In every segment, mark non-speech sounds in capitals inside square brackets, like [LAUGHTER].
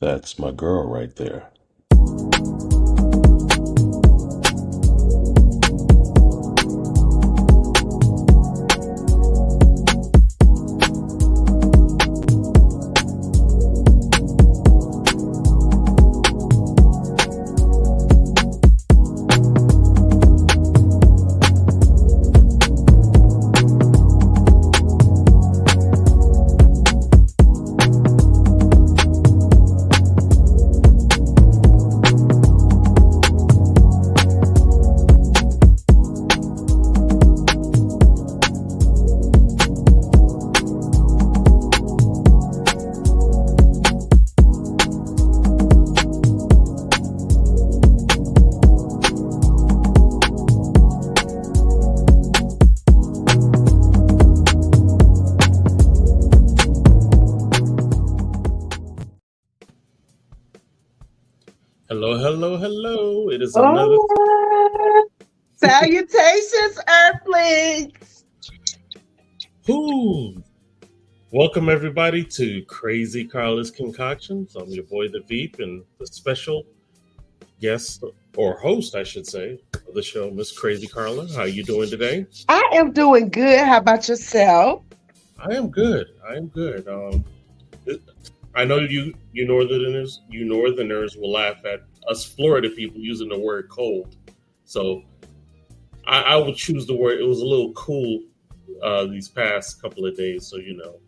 That's my girl right there. Welcome, everybody, to Crazy Carla's Concoctions. I'm your boy, The Veep, and the special guest, or host, I should say, of the show, Miss Crazy Carla. How you doing today? I am doing good. How about yourself? I am good. I am good. Um, I know you, you Northerners, you Northerners will laugh at us Florida people using the word cold. So I, I would choose the word. It was a little cool uh, these past couple of days. So you know,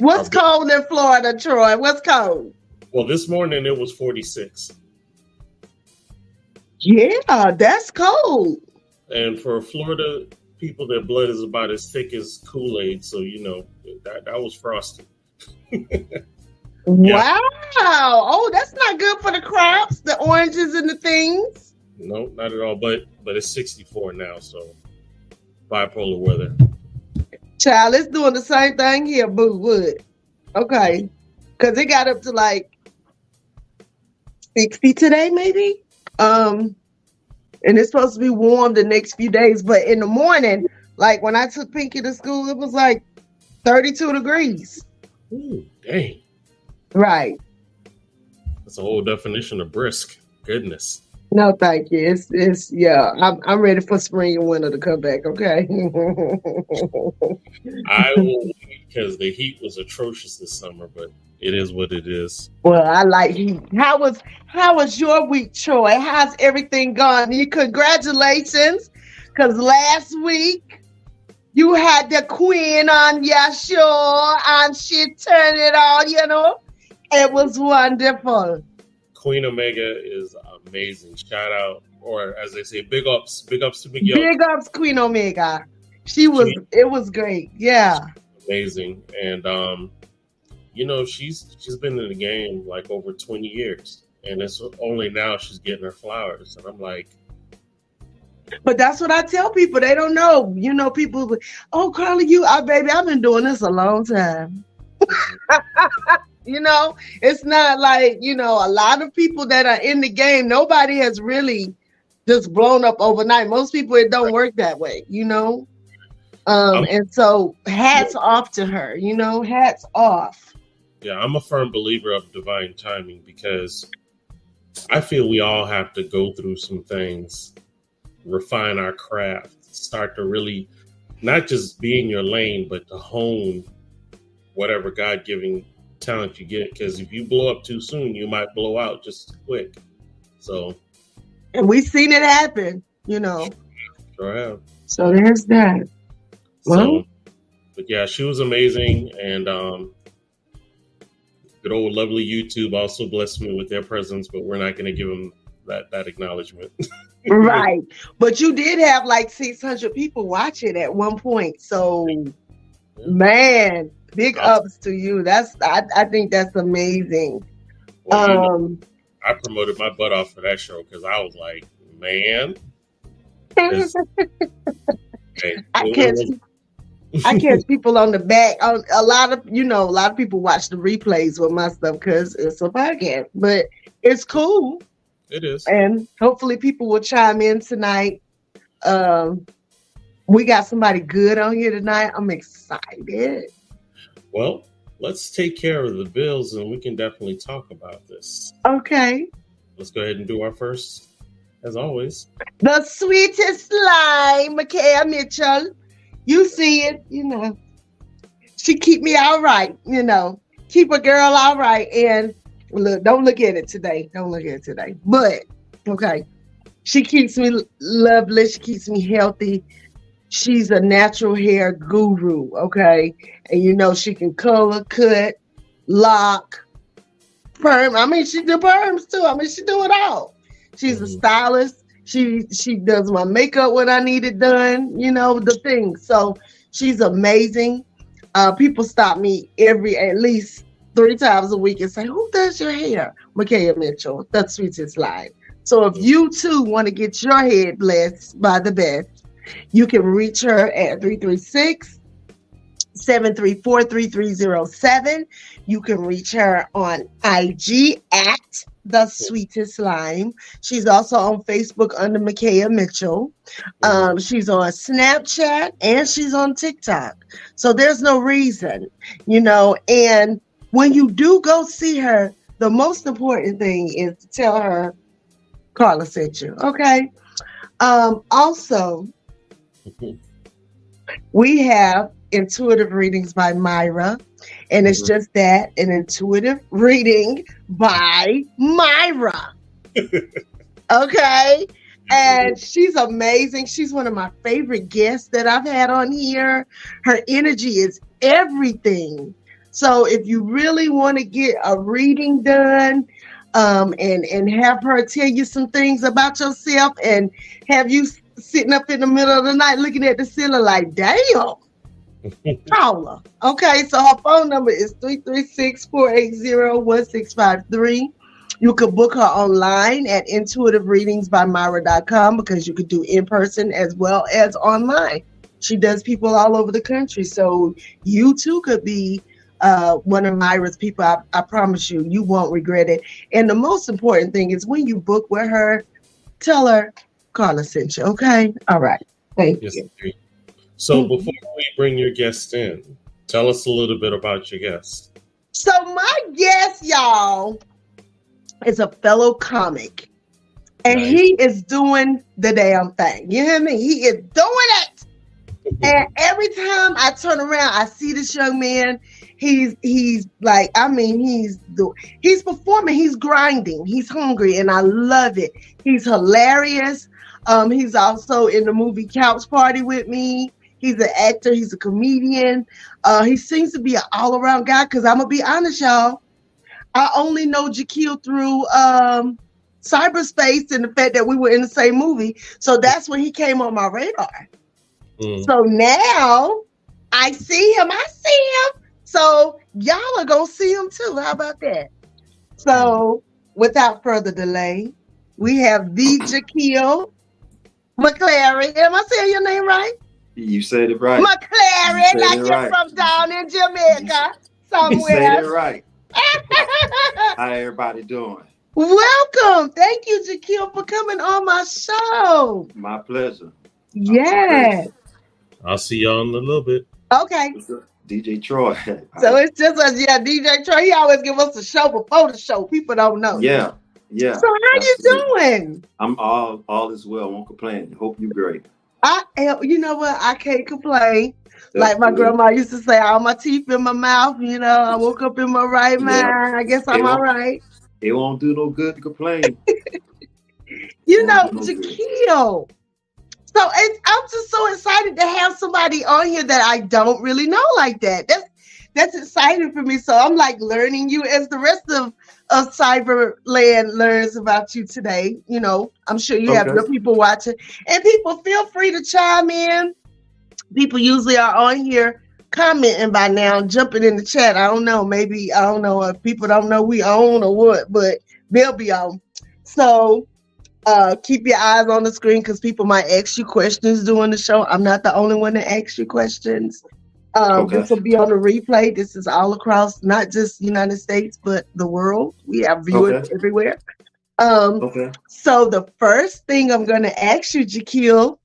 What's cold in Florida, Troy? What's cold? well, this morning it was 46, Yeah, that's cold. and for Florida people, their blood is about as thick as Kool Aid. So you know that that was frosty. [LAUGHS] Yeah. Wow. Oh, that's not good for the crops, the oranges and the things. No, not at all. But but it's 64 now. So bipolar weather. Child, it's doing the same thing here, Boo Wood. Okay. Because it got up to like 60 today, maybe. Um, and it's supposed to be warm the next few days. But in the morning, like when I took Pinky to school, it was like 32 degrees. Ooh, dang. Right. That's a whole definition of brisk. Goodness. No, thank you. It's it's yeah. I'm I'm ready for spring and winter to come back. Okay. [LAUGHS] I will because the heat was atrocious this summer, but it is what it is. well, I like heat. How was how was your week, Troy? How's everything gone? You congratulations, because last week you had the queen on your show and she turned it on. You know, it was wonderful. Queen Omega is amazing. Shout out, or as they say, big ups, big ups to Miguel. Big ups, Queen Omega. She was. It was great. Yeah. Amazing, and um, you know she's she's been in the game like over twenty years, and it's only now she's getting her flowers, and I'm like, But that's what I tell people. They don't know. You know, people, oh, Carly, you, I, baby, I've been doing this a long time. [LAUGHS] you know, it's not like, you know, a lot of people that are in the game, nobody has really just blown up overnight. Most people, it don't work that way, you know? Um, and so hats off to her, you know, hats off. Yeah, I'm a firm believer of divine timing because I feel we all have to go through some things, refine our craft, start to really not just be in your lane, but to hone whatever God giving talent you get. Because if you blow up too soon, you might blow out just as quick. So, And we've seen it happen, you know. sure have. So there's that. So, Well- but yeah, she was amazing, and um, good old lovely YouTube also blessed me with their presence. But we're not going to give them that that acknowledgement. [LAUGHS] right but you did have like 600 people watching at one point so man big ups to you. That's i, I think that's amazing. Well, you know, um I promoted my butt off for that show because I was like, man, [LAUGHS] hey, i catch [LAUGHS] i catch [LAUGHS] people on the back. A a lot of you know a lot of people watch the replays with my stuff because it's a podcast but it's cool. It is. and hopefully people will chime in tonight. Um we got somebody good on here tonight i'm excited Well, let's take care of the bills and we can definitely talk about this. Okay. Let's go ahead and do our first, as always. The sweetest line, Micaiah Mitchell. You see it, you know. She keep me all right, you know. Keep a girl all right. And look, don't look at it today. Don't look at it today. But okay. She keeps me lovely. She keeps me healthy. She's a natural hair guru, okay? And you know she can color, cut, lock, perm. I mean, she do perms too. I mean, she do it all. She's mm-hmm. a stylist. She she does my makeup when I need it done. You know the thing. So she's amazing. Uh, people stop me every at least three times a week and say, "Who does your hair?" Micaiah Mitchell. That's sweetest life. So if you too want to get your head blessed by the best, you can reach her at 336 734 3307. You can reach her on IG at the sweetest lime. She's also on Facebook under Micaiah Mitchell. Um, she's on Snapchat and she's on TikTok. So there's no reason, you know. And when you do go see her, the most important thing is to tell her Carla sent you. Okay. Um, also, we have intuitive readings by Myra, and it's mm-hmm. just that an intuitive reading by Myra. [LAUGHS] okay. And she's amazing. She's one of my favorite guests that I've had on here. Her energy is everything. So if you really want to get a reading done, um, and and have her tell you some things about yourself, and have you sitting up in the middle of the night looking at the ceiling like, damn. [LAUGHS] Paula. Okay, so her phone number is 336-480-1653. You could book her online at intuitivereadingsbymyra.com because you could do in person as well as online. She does people all over the country. So you too could be uh, one of Myra's people. I, I promise you, you won't regret it. And the most important thing is when you book with her, tell her Carla sent you. Okay. All right. Thank yes, you. So before we bring your guest in, tell us a little bit about your guest. So my guest, y'all, is a fellow comic. And nice. he is doing the damn thing. You hear me? He is doing it. [LAUGHS] and every time I turn around, I see this young man. He's he's like, I mean, he's the he's performing, he's grinding, he's hungry, and I love it. He's hilarious. Um, he's also in the movie Couch Party with me. He's an actor. He's a comedian. Uh, he seems to be an all around guy. Cause I'm gonna be honest, y'all. I only know Jaquil through um, cyberspace and the fact that we were in the same movie. So that's when he came on my radar. Mm. So now I see him. I see him. So y'all are gonna see him too. How about that? So without further delay, we have the Jaquil McClary. Am I saying your name right? You said it right. McClary, you like you're right. from down in Jamaica somewhere. You said it right. [LAUGHS] How everybody doing? Welcome. Thank you, Jaquil, for coming on my show. My pleasure. Yes. I'll see y'all in a little bit. Okay. DJ Troy. so it's just us, yeah, DJ Troy. He always give us a show before the show. People don't know. Yeah. Yeah. So how you doing? I'm all all is well. Won't complain. Hope you're great. I eh, you know what? I can't complain. That's like my good. grandma used to say, all my teeth in my mouth. You know, I woke up in my right yeah. mind. I guess I'm all right. It won't do no good to complain. [LAUGHS] you know, no Jaquil. So it's, I'm just so excited to have somebody on here that I don't really know like that. That's that's exciting for me. So I'm like learning you as the rest of of Cyberland learns about you today. You know, I'm sure you okay. have the people watching, and people feel free to chime in. People usually are on here commenting by now, jumping in the chat. I don't know, maybe I don't know if people don't know we own or what, but they'll be on. So uh, keep your eyes on the screen because people might ask you questions during the show. I'm not the only one that asks you questions. Um, okay. This will be on the replay. This is all across, not just United States, but the world. We have viewers okay. everywhere. Um, okay. So the first thing I'm going to ask you, Jaquil,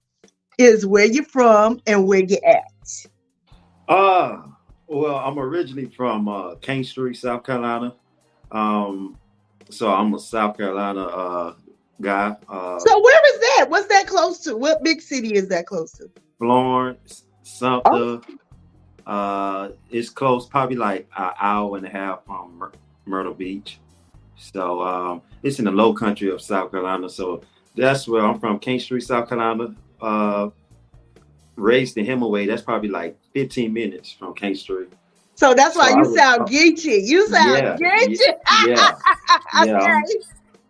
is where you're from and where you're at. Uh, Well, I'm originally from uh, Kingstree, South Carolina. Um, so I'm a South Carolina uh, guy. Uh, so where is that? What's that close to? What big city is that close to? Florence, Sumter. Oh. Uh, it's close, probably like an hour and a half from Myr- Myrtle Beach. So um, it's in the low country of South Carolina. So that's where I'm from, Kingstree, South Carolina. Uh, raised in Hemingway. That's probably like 15 minutes from Kingstree. So that's why so you was, sound geeky. You sound yeah, geeky. Yeah. yeah. [LAUGHS] okay.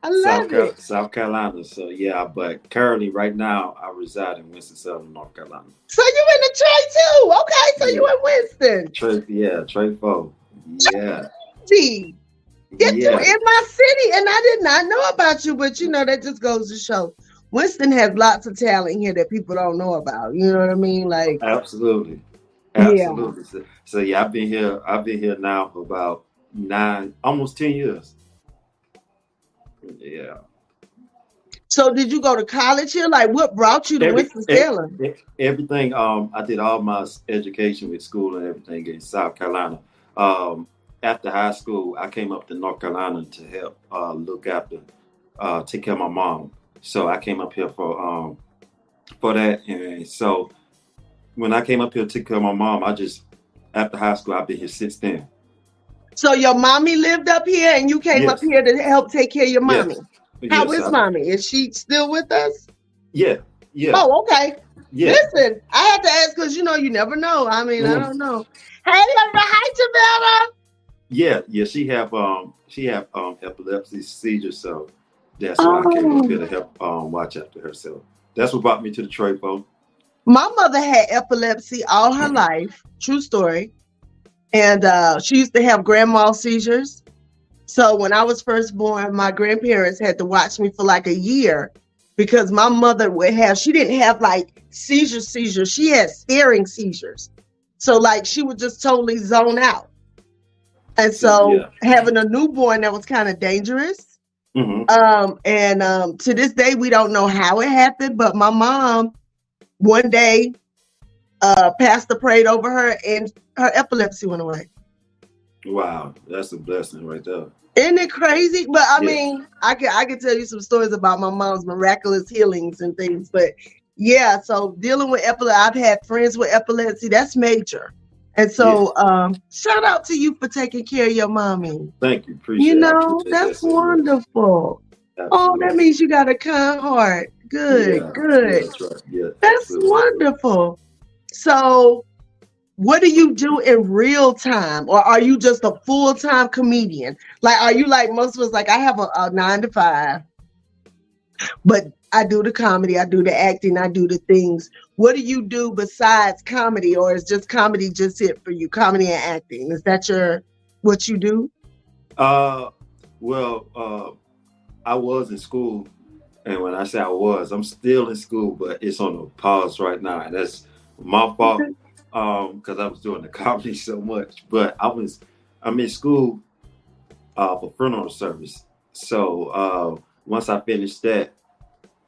I love South, it. South Carolina. So yeah, but currently right now I reside in Winston-Salem, North Carolina. So you in Detroit too? Okay, so you in Winston. Trey, yeah, Trey Foe. Yeah. Gee. Get yeah. you in my city, and I did not know about you, but you know that just goes to show Winston has lots of talent here that people don't know about. You know what I mean? Like absolutely, absolutely. Yeah. So, so yeah, I've been here. I've been here now for about nine, almost ten years. Yeah. So did you go to college here? Like what brought you to Winston Salem? Everything. Um, I did all my education with school and everything in South Carolina. Um, after high school, I came up to North Carolina to help uh, look after, uh, take care of my mom. So I came up here for um, for that, and so when I came up here to take care of my mom, I just after high school, I've been here since then. So your mommy lived up here, and you came yes. up here to help take care of your mommy. Yes. How yes, is mommy? Is she still with us? Yeah, yeah. Oh, okay. Yeah. Listen, I have to ask because you know you never know. I mean, mm. I don't know. Hey, hi, Jamila. Yeah, yeah. She have um she have um epilepsy seizures, so that's why oh. I came up here to help um watch after her. So that's what brought me to the Detroit phone. My mother had epilepsy all her mm-hmm. life. True story. And uh, she used to have grandma seizures. So when I was first born, my grandparents had to watch me for like a year because my mother would have, she didn't have like seizure seizures. She had staring seizures. So like she would just totally zone out. And so yeah. having a newborn that was kind of dangerous. Mm-hmm. Um, and um, to this day, we don't know how it happened, but my mom one day uh, pastor prayed over her and her epilepsy went away. Wow, that's a blessing right there. Isn't it crazy? But I yeah. mean, I can I can tell you some stories about my mom's miraculous healings and things. But yeah, so dealing with epilepsy, I've had friends with epilepsy. That's major. And so, yeah. um, shout out to you for taking care of your mommy. Thank you. Appreciate You know, that's that wonderful. Absolutely. Oh, that means you got a kind heart. Good, yeah, good. That's, right. yeah, that's wonderful. So, what do you do in real time, or are you just a full time comedian? Like, are you like most of us? Like, I have a, a nine to five, but I do the comedy, I do the acting, I do the things. What do you do besides comedy, or is just comedy just it for you? Comedy and acting is that your what you do? Uh, well, uh, I was in school, and when I say I was, I'm still in school, but it's on a pause right now, and that's my fault um because I was doing the [LAUGHS] comedy so much. But I was I'm in school uh, for funeral service, so uh, once I finished that,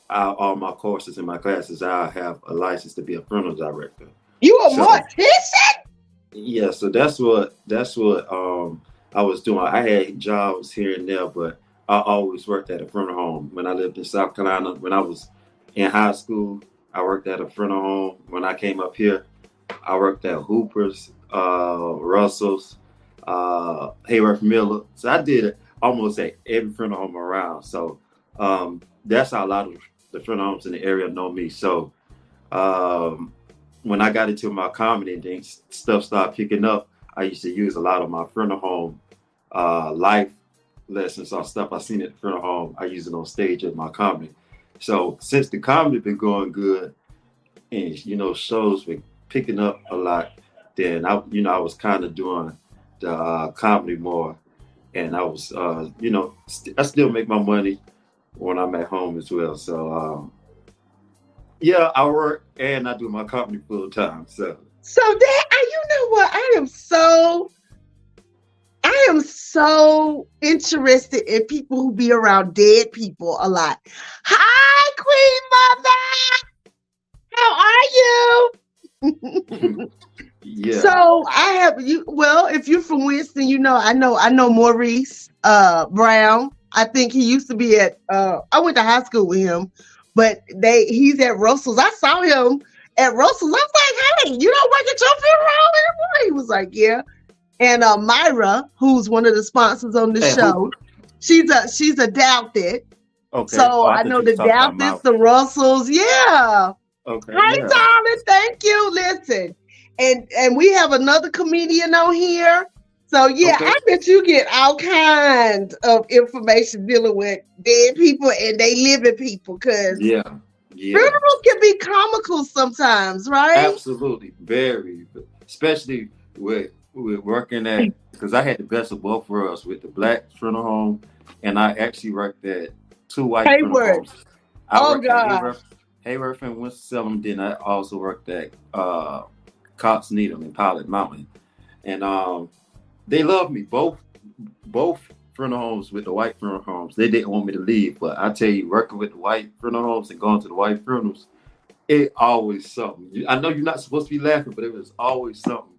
I, all my courses and my classes, I have a license to be a funeral director. You a so, mortician? Yeah, so that's what that's what um I was doing. I had jobs here and there, but I always worked at a funeral home. When I lived in South Carolina, when I was in high school, I worked at a funeral home. When I came up here, I worked at Hooper's, uh, Russell's, uh, Hayworth Miller. So I did almost at every funeral home around. So um, that's how a lot of the funeral homes in the area know me. So um, when I got into my comedy and things, stuff started picking up, I used to use a lot of my funeral home uh, life lessons or stuff I seen at the funeral home. I use it on stage at my comedy. So since the comedy been going good, and you know shows were picking up a lot, then I you know I was kind of doing the uh, comedy more, and I was uh, you know st- I still make my money when I'm at home as well. So um, yeah, I work and I do my comedy full time. So so that you know what I am so I am so interested in people who be around dead people a lot. Hi, Queen Mother. How are you? [LAUGHS] Yeah. So I have you. Well, if you're from Winston, you know I know I know Maurice uh, Brown. I think he used to be at. Uh, I went to high school with him, but they he's at Russell's. I saw him at Russell's. I was like, "Hey, you don't work at your funeral anymore?" He was like, "Yeah." And uh, Myra, who's one of the sponsors on the Hey, who- show, she's a she's a Douthit. Okay. So Oh, I thought know the was talking Douthits, the Russells. Yeah. My- Okay. Hey, yeah. darling, thank you. Listen, and and we have another comedian on here. So yeah, Okay. I bet you get all kinds of information dealing with dead people and they living people because Yeah. Yeah. funerals can be comical sometimes, right? Absolutely, very, especially with with working at because I had the best of both worlds with the black funeral home, and I actually worked at two white funeral homes. I Oh, worked at God. Hayworth, and Winston-Salem. Then I also worked at uh, Cox Needham in Pilot Mountain, and um, they loved me both both funeral homes with the white funeral homes. They didn't want me to leave, but I tell you, working with the white funeral homes and going to the white funerals, it always something. I know you're not supposed to be laughing, but it was always something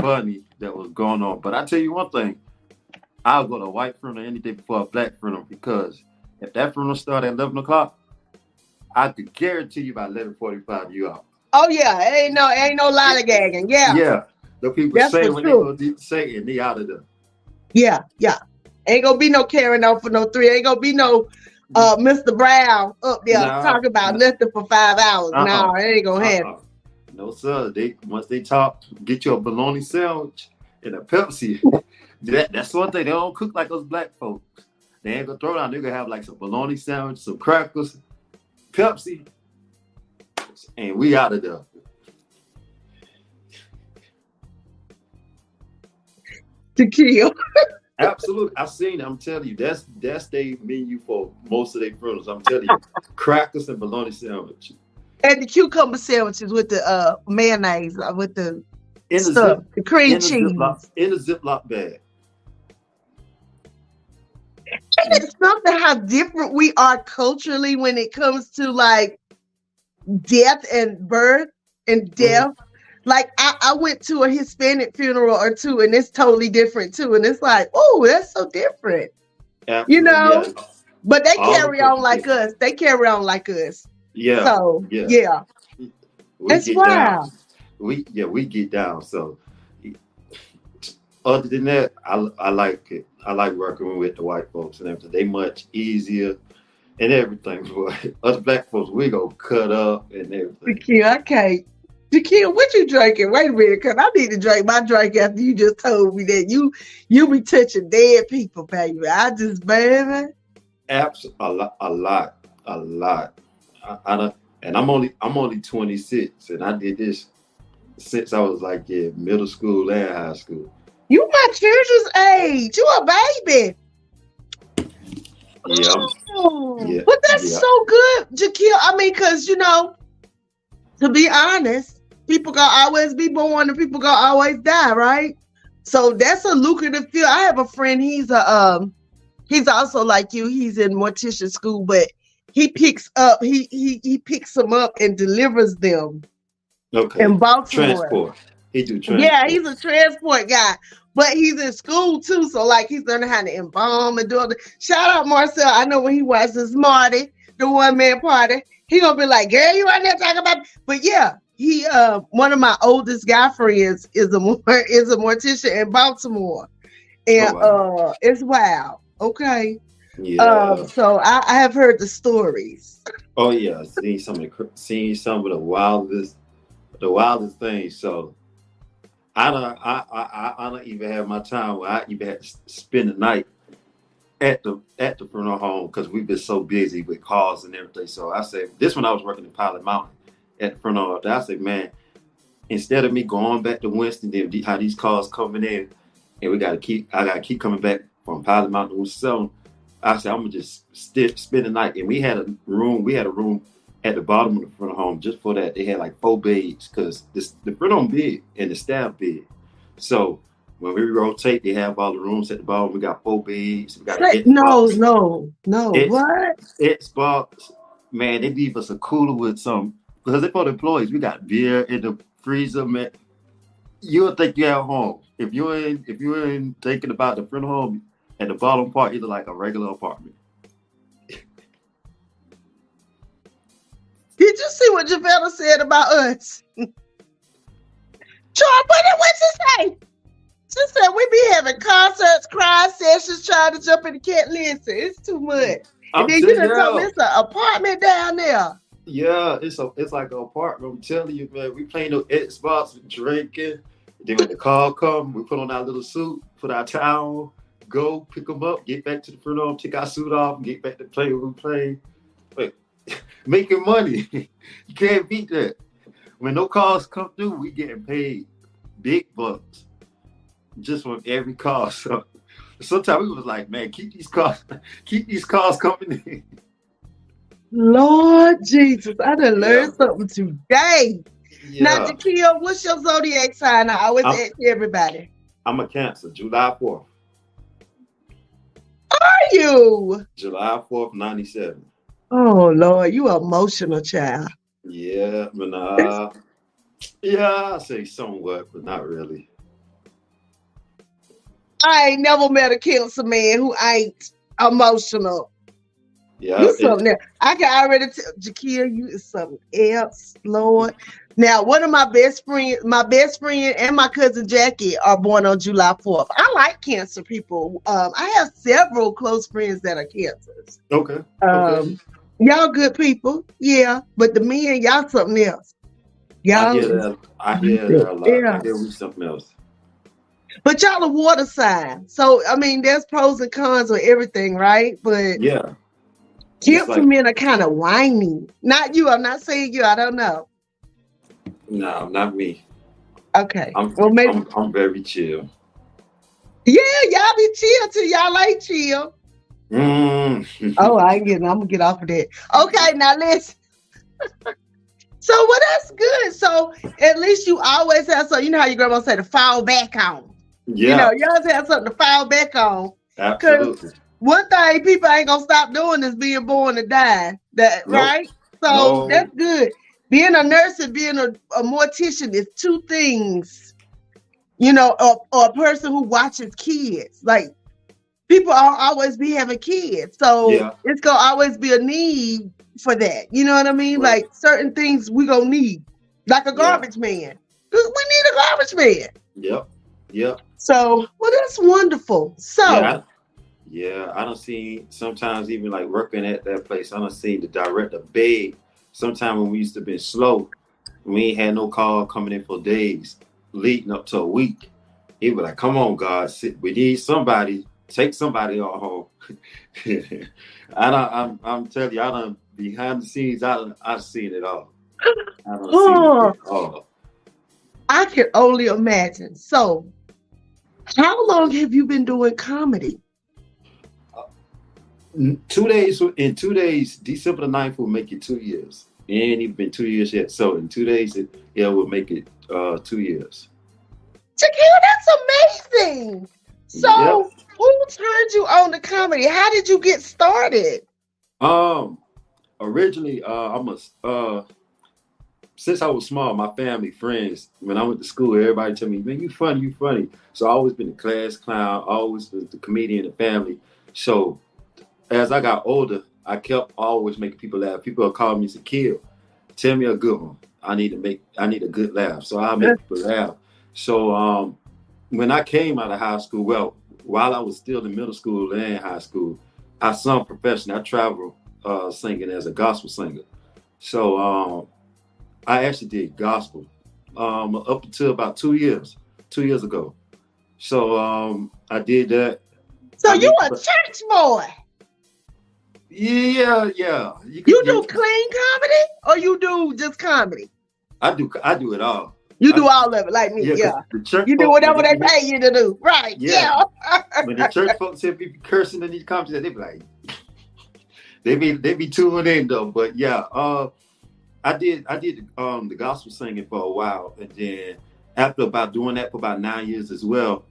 funny that was going on. But I tell you one thing, I'll go to a white funeral any day before a black funeral because if that funeral started at eleven o'clock, I could guarantee you by eleven forty-five you out. Oh yeah, ain't no ain't no lollygagging. Yeah, Yeah, the people That's say for what they gonna say and they out of there. yeah, yeah. Ain't gonna be no carrying on for no three. Ain't gonna be no uh Mr. Brown up there No, talking about no. nothing for five hours. Uh-uh. No, it ain't gonna happen. Uh-uh. No sir. They once they talk, get you a bologna sandwich and a Pepsi. that, that's one thing they don't cook like us black folks. They ain't gonna throw down. They're gonna have like some bologna sandwich, some crackers, Pepsi, and we out of there. To kill. [LAUGHS] Absolutely, I've seen. it. I'm telling you, that's that's their menu for most of their funerals. I'm telling you, crackers and bologna sandwich And the cucumber sandwiches with the uh mayonnaise, uh, with the in a stuff, zip, the cream in a cheese. ziploc in a ziploc bag. And it's something how different we are culturally when it comes to like death and birth and mm-hmm. death. Like I, I went to a Hispanic funeral or two, and it's totally different too. And it's like, oh, that's so different. You know, yeah. But they All carry on like different. us. They carry on like us. yeah, so yeah. yeah. we That's get wild. down. We yeah, we get down. So other than that, I I like it. I like working with the white folks and everything. They much easier and everything. [LAUGHS] But us black folks, we go cut up and everything. Jakia, I can't. Jakia, what you drinking? Wait a minute, cause I need to drink my drink after you just told me that you you be touching dead people, baby. I just baby. Apps a lot, a lot, a lot. I, I don't, and I'm only I'm only 26, and I did this since I was like in middle school and high school. You my children's age. You a baby. Yeah, Oh, Yeah, But that's yeah. so good, Jakia. I mean, cause you know, to be honest, people gonna always be born and people gonna always die, right? So that's a lucrative field. I have a friend, he's a um he's also like you, he's in mortician school, but he picks up, he he he picks them up and delivers them okay. in Baltimore. Transport. He do transport. Yeah, he's a transport guy, but he's in school too. So like he's learning how to embalm and do all the shout out Marcel. I know when he watches Marty, the one man party, he gonna be like, girl, you out there talking about but yeah, he uh one of my oldest guy friends is a [LAUGHS] is a mortician in Baltimore. And Oh, uh it's wild. Okay. Yeah. Um so I, I have heard the stories. Oh yeah, seen some of the seen some of the wildest, the wildest things. So I don't, I, I, I, don't even have my time where I even had to spend the night at the at the funeral home because we've been so busy with calls and everything. So I said, this when I was working in Pilot Mountain at the funeral home, I said, man, instead of me going back to Winston, then how these calls coming in, and we got to keep, I got to keep coming back from Pilot Mountain to Winston. I said, I'm gonna just st- spend the night. And we had a room, we had a room at the bottom of the front home just for that. They had like four beds because this the front home big and the staff big. So when we rotate, they have all the rooms at the bottom. We got four beds. We got no, no, no. It's- what? Xbox. Man, they leave us a cooler with some because they for the employees. We got beer in the freezer, man. you'll think you're at home. If you're in, if you're in thinking about the front home, at the bottom part, you look like a regular apartment. Did you see what Javetta said about us? [LAUGHS] Troy, what did what she say? She said we be having concerts, cry sessions, trying to jump in the cat listen. It's too much. I'm and then you done told me it's an apartment down there. Yeah, it's a it's like an apartment. I'm telling you, man. We playing no Xbox, drinking. Then when the call come, we put on our little suit, put our towel, go pick them up, get back to the front room, take our suit off, and get back to play what we play. Making money, [LAUGHS] you can't beat that. When no calls come through, we getting paid big bucks just from every call. [LAUGHS] So sometimes we was like, man, keep these calls, [LAUGHS] keep these calls coming in. Lord Jesus, I done learned Yeah. something today. Now, Yeah, Jakia, what's your zodiac sign? I always I'm- ask everybody. I'm a Cancer. July fourth. Are you? July 4th, 97. Oh Lord, you emotional child. Yeah, but uh, yeah, I say somewhat, but not really. I ain't never met a cancer man who ain't emotional. Yeah, You it- something else. I can already tell Jakia, you is something else, Lord. Now, one of my best friends, my best friend and my cousin Jackie are born on July 4th. I like cancer people. Um, I have several close friends that are cancers. okay. Um, y'all good people, yeah, but the men, y'all something else. Y'all, hear that. I hear that a lot. Yeah. I hear we something else. but y'all a water sign. So I mean, there's pros and cons with everything, right? But Yeah. cancer like- men are kind of whiny. Not you. I'm not saying you. I don't know. No, not me. Okay. I'm, well, maybe. I'm, I'm very chill. yeah, y'all be chill till y'all like chill. Mm. Oh, I ain't getting. I'm gonna get off of that. Okay, now listen. [LAUGHS] so well, that's good. So at least you always have so you know how your grandma said to fall back on. yeah, You know, you always have something to fall back on. absolutely. One thing people ain't gonna stop doing is being born to die. That Nope. right? So No. that's good. Being a nurse and being a, a mortician is two things. You know, or, or a person who watches kids. Like people are always be having kids. So Yeah. it's gonna always be a need for that. You know what I mean? Right. Like certain things we gonna need. Like a Yeah. garbage man. 'Cause We need a garbage man. Yep. Yep. So well that's wonderful. So Yeah, I, yeah, I don't see sometimes even like working at that place. I don't see the director beg. Sometimes when we used to be slow, we ain't had no call coming in for days, leading up to a week. He was like, "Come on, God, sit- we need somebody. Take somebody on home." [LAUGHS] I don't. I'm. I'm telling you, I don't. Behind the scenes, I don't. I've seen it all. I don't Oh. see it all. I can only imagine. So, how long have you been doing comedy? N- Two days in two days, December the 9th will make it two years. It ain't even been two years yet. So in two days, it, it will make it uh two years. Shakira, that's amazing. So, who turned you on to comedy? How did you get started? Um, originally, uh, I'm a uh, since I was small, my family, friends, when I went to school, everybody told me, "Man, you funny, you funny." So I always been the class clown, always was the comedian in the family. So as I got older, I kept always making people laugh. People would call me to kill, tell me a good one. I need to make, I need a good laugh. So I make people laugh. So um, when I came out of high school, well, while I was still in middle school and high school, I sung professionally. I traveled uh, singing as a gospel singer. So um, I actually did gospel um, up until about two years, two years ago. So um, I did that. So, I you a church boy? Yeah, yeah. You, You do clean comedy or you do just comedy? I do. I do it all. You do all of it, like me. Yeah, Yeah. the church You do whatever they pay you to do. Right. Yeah. Yeah. [LAUGHS] When the church folks hear people cursing in these comments, they be like, they be they be tuned in though. But yeah, uh, I did I did um the gospel singing for a while, and then after about doing that for about nine years as well,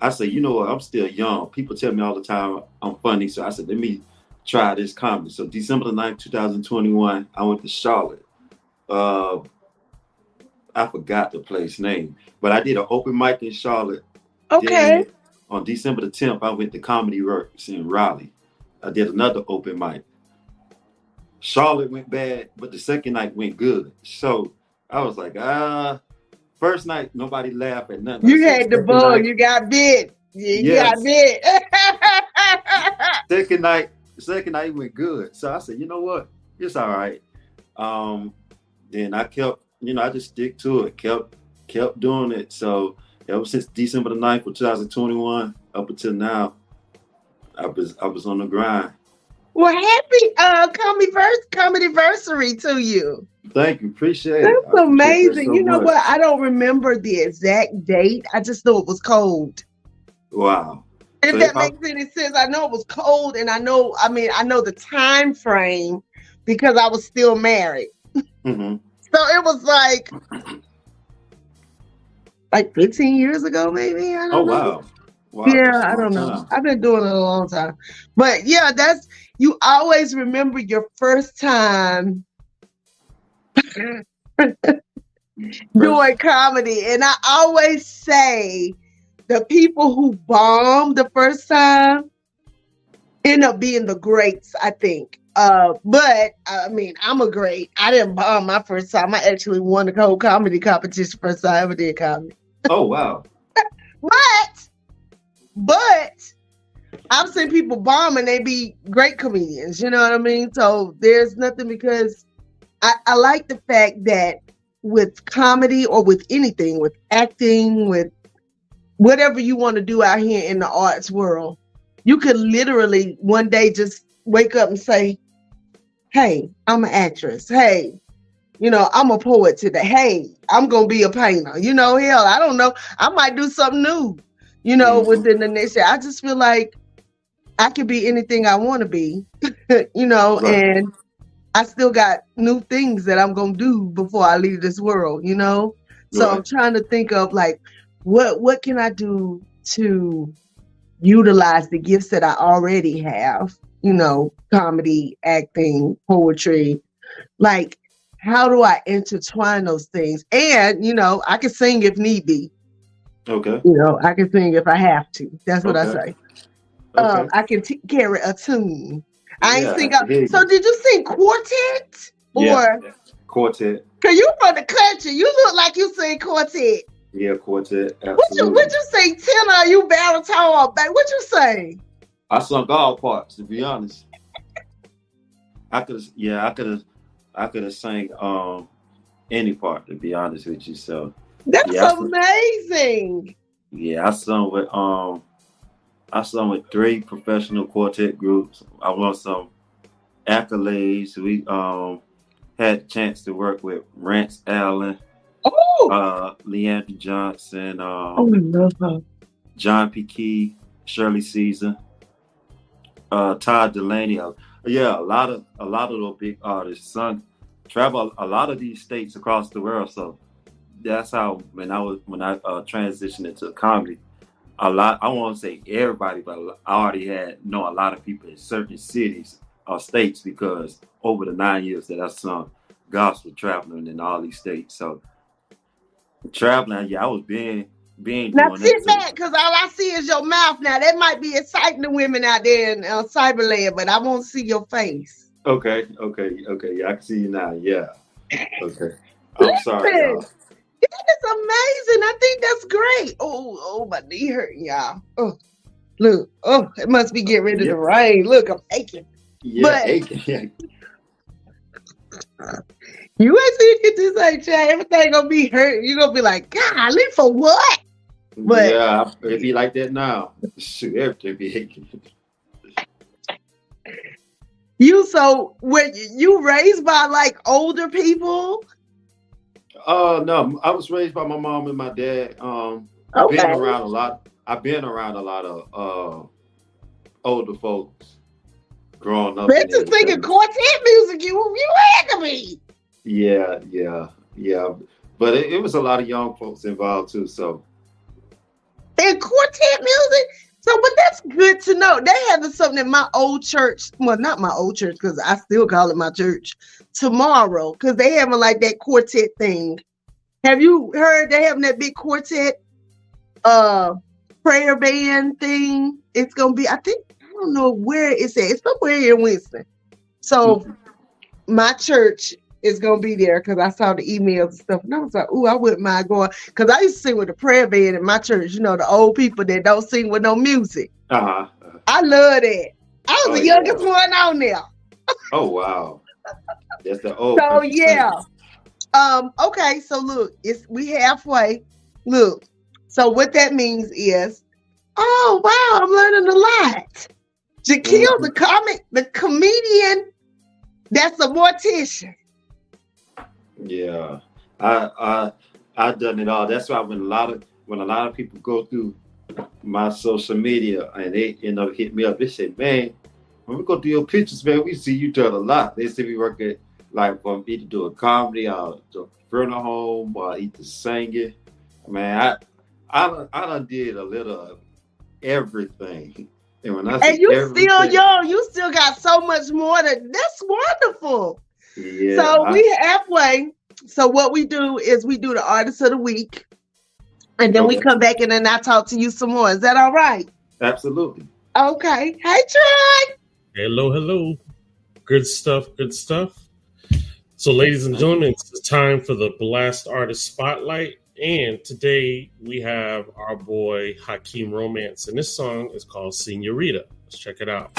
I said, you know what, I'm still young. People tell me all the time I'm funny, so I said, let me try this comedy. So December the 9th, 2021, I went to Charlotte. Uh, I forgot the place name, but I did an open mic in Charlotte. Okay. Then on December the 10th, I went to Comedy Works in Raleigh. I did another open mic. Charlotte went bad, but the second night went good. So I was like, ah, first night nobody laughed at nothing. You had the bug. night- You got bit. You you Yes. got bit. [LAUGHS] second night, second night went good. So I said, you know what? It's all right. Um, then I kept, you know, I just stick to it, kept kept doing it. So ever since December the 9th of 2021 up until now, I was I was on the grind. well, happy uh comedy verse comedy versary to you. Thank you, appreciate it. That's I that amazing. so you know much. what? I don't remember the exact date. I just know it was cold. Wow. If So that if I- makes any sense, I know it was cold, and I know. I mean, I know the time frame because I was still married. hmm So it was like like 15 years ago, maybe. I don't Oh know. wow. Wow. yeah, I don't know. time. I've been doing it a long time. But yeah, that's you always remember your first time [LAUGHS] doing comedy. And I always say the people who bomb the first time end up being the greats, I think. Uh, but I mean, I'm a great. I didn't bomb my first time. I actually won the whole comedy competition first time I ever did comedy. Oh wow. [LAUGHS] But, but I've seen people bomb and they be great comedians. You know what I mean? So there's nothing because I, I like the fact that with comedy or with anything, with acting, with whatever you want to do out here in the arts world, you could literally one day just wake up and say, Hey, I'm an actress. Hey, you know, I'm a poet today. Hey, I'm gonna be a painter. You know, hell, I don't know. I might do something new, you know, Mhm. within the next year. I just feel like I could be anything I want to be, [LAUGHS] you know, Right. and I still got new things that I'm gonna do before I leave this world, you know. So I'm trying to think of like what what can I do to utilize the gifts that I already have, you know, comedy, acting, poetry. Like, how do I intertwine those things? And, you know, I can sing if need be. Okay. You know, I can sing if I have to. That's what I say. Okay. Um, I can t- carry a tune. I ain't Yeah, sing can hear you. So did you sing quartet? Yeah. Or Quartet. cause you from the country, you look like you sing quartet. Yeah, quartet. What you Absolutely. what you sing tenor? You baritone? What you say? I sung all parts, to be honest. I could yeah, I could have I could have sang um any part to be honest with you. So That's Yeah, I- amazing. yeah, I sung with um I sung with three professional quartet groups. I won some accolades. We um had a chance to work with Rance Allen, Oh, uh Le'Andria Johnson, um oh, love her. John P. Kee, Shirley Caesar, uh, Todd Dulaney. Uh, yeah, a lot of a lot of those big artists. Son, travel a lot of these states across the world. So that's how when I was when I uh, transitioned into comedy, a lot. I won't say everybody, but I already had know a lot of people in certain cities or states because over the nine years that I sung gospel traveling in all these states. So traveling, yeah, I was being being Now doing sit too. back, because all I see is your mouth. Now that might be exciting to women out there in uh, cyberland, but I won't see your face. Okay, okay, okay. Yeah, I can see you now. Yeah. Okay. I'm [LAUGHS] sorry, y'all. That is amazing. I think that's great. Oh, oh, my knee hurting, y'all. Oh, look. Oh, it must be getting ready to Yep. rain. Look, I'm aching. Yeah, But- hey, yeah, You ain't see it this ain't Chad. Everything gonna be hurt. You gonna be like, golly, for what? But- yeah. it'd be like that now. Shoot, everything be. [LAUGHS] You so when you raised by like older people? Uh, no, I was raised by my mom and my dad. Um, I've been around a lot. I've been around a lot of uh older folks growing up. They're just everything. quartet music. You you had to be. Yeah, yeah, yeah. But it, it was a lot of young folks involved too. So And quartet music. So, but that's good to know. They having something in my old church. Well, not my old church because I still call it my church. Tomorrow, because they having like that quartet thing Have you heard they having that big quartet uh prayer band thing? It's gonna be, I think, I don't know where it's at. It's somewhere in Winston. So mm-hmm. my church is gonna be there because I saw the emails and stuff, and I was like, "Ooh, I wouldn't mind going." Because I used to sing with the prayer band in my church. You know, the old people that don't sing with no music. Uh-huh. I love that. I was oh, the youngest yeah. one on there. oh wow, that's the old. So yeah. Um. Okay. So look, it's we halfway. Look. So what that means is, oh wow, I'm learning a lot. Jaquil, mm-hmm. the comic, the comedian, that's a mortician. Yeah, I I I done it all. That's why when a lot of when a lot of people go through my social media and they end up hit me up, they say, "Man, when we go through your pictures, man, we see you done a lot." They see me working like from either do a comedy or a funeral home or either singing. Man, I I done, I done did a little of everything. And when I and you still young, you still got so much more. To, that's wonderful. Yeah, so I, we halfway. So what we do is we do the artist of the week, and then okay. we come back and then I talk to you some more. Is that all right? Absolutely. Okay. Hey, Troy. Hello, hello. Good stuff. Good stuff. So, ladies and gentlemen, it's time for the Blast Artist Spotlight. And today we have our boy Hakeem Romance, and this song is called Senorita. Let's check it out.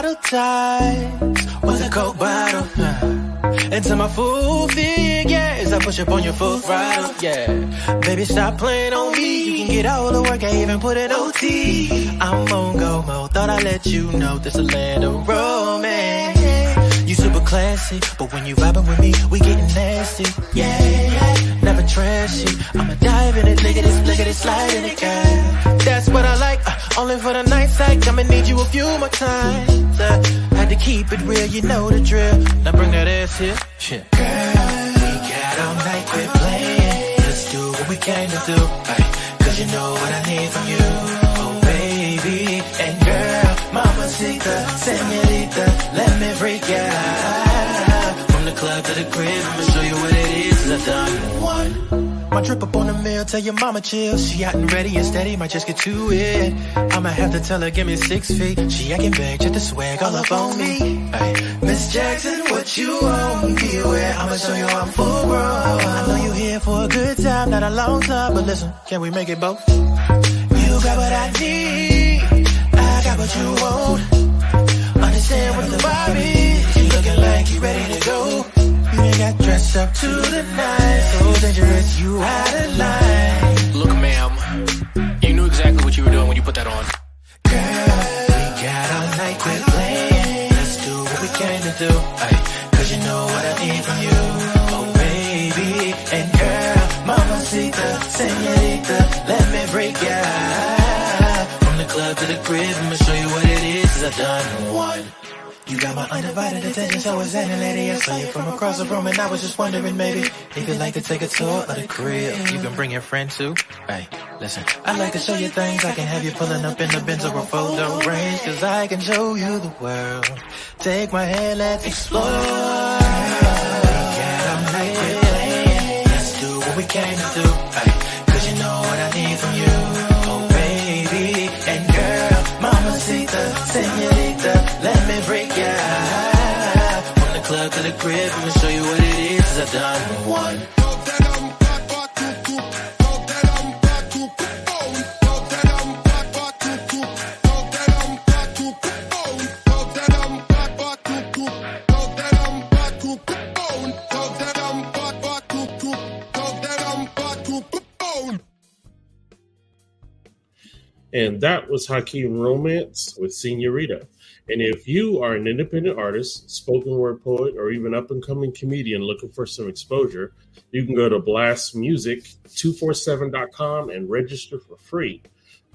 Times was a coke bottle. Into my full figures, I push up on your full throttle. Yeah, baby, stop playing on me. You can get all the work, I even put it OT. I'm on go mode, thought I'd let you know this a land of romance. You super classy, but when you vibing with me, we getting nasty. Yeah, yeah. never trashy. I'ma dive in it, at this, look at this slide in it, yeah. That's what I like. Uh, only for the night side, I'ma need you a few more times. Uh, had to keep it real, you know the drill. Now bring that ass here. Shit. Girl, we got all night, quit playing. Let's do what we came to do. Cause you know what I need from you. Oh, baby. And girl, mama sita, senorita, let me freak out. From the club to the crib, I'ma show you what it is. I've done one. My drip up on the mill, tell your mama chill. She out and ready and steady, might just get to it. I'ma have to tell her, give me six feet. She acting big, just the swag all up on me. Miss Jackson, what you want? Be aware, I'ma show you I'm full grown. I know you here for a good time, not a long time, but listen, can we make it both? You got what I need, I got what you want. Understand what the vibe is, you looking like you ready to go. Got dressed up to the night. So dangerous, you out of line. Look, ma'am, you knew exactly what you were doing when you put that on. Girl, we got all night, quit playing. Let's do what we came to do. Ay, Cause you know what I need from you. Oh, baby. And girl, mama mamacita, senorita, let me break ya. From the club to the crib, I'ma show you what it is. I've done one. Got my undivided attention, so is any lady. I saw you from across the room, and I was just wondering, maybe if you'd like to take a tour of the crib. You can bring your friend too. Hey, listen, I'd like to show you things. I can have you pulling up in the Benz or a photo range, cause I can show you the world. Take my hand, let's explore. Get on night, Let's do what we came to do. Crib, I'ma show you what it is. I've done one. And that was Hakeem Romance with Senorita. And if you are an independent artist, spoken word poet, or even up and coming comedian looking for some exposure, you can go to blastmusic247.com and register for free.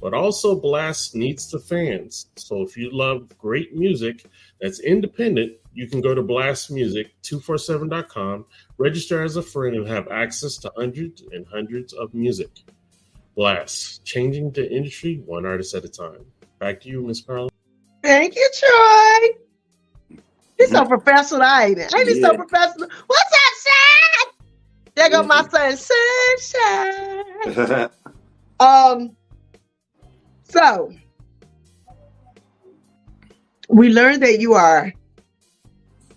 but also Blast needs the fans. So if you love great music that's independent, you can go to blastmusic247.com, register as a friend, and have access to hundreds and hundreds of music. Blast, changing the industry one artist at a time. Back to you, Miss Carla. Thank you, Troy. He's so professional, ain't it? Ain't he so professional? What's up, son? There go my son, sunshine. [LAUGHS] Um, so we learned that you are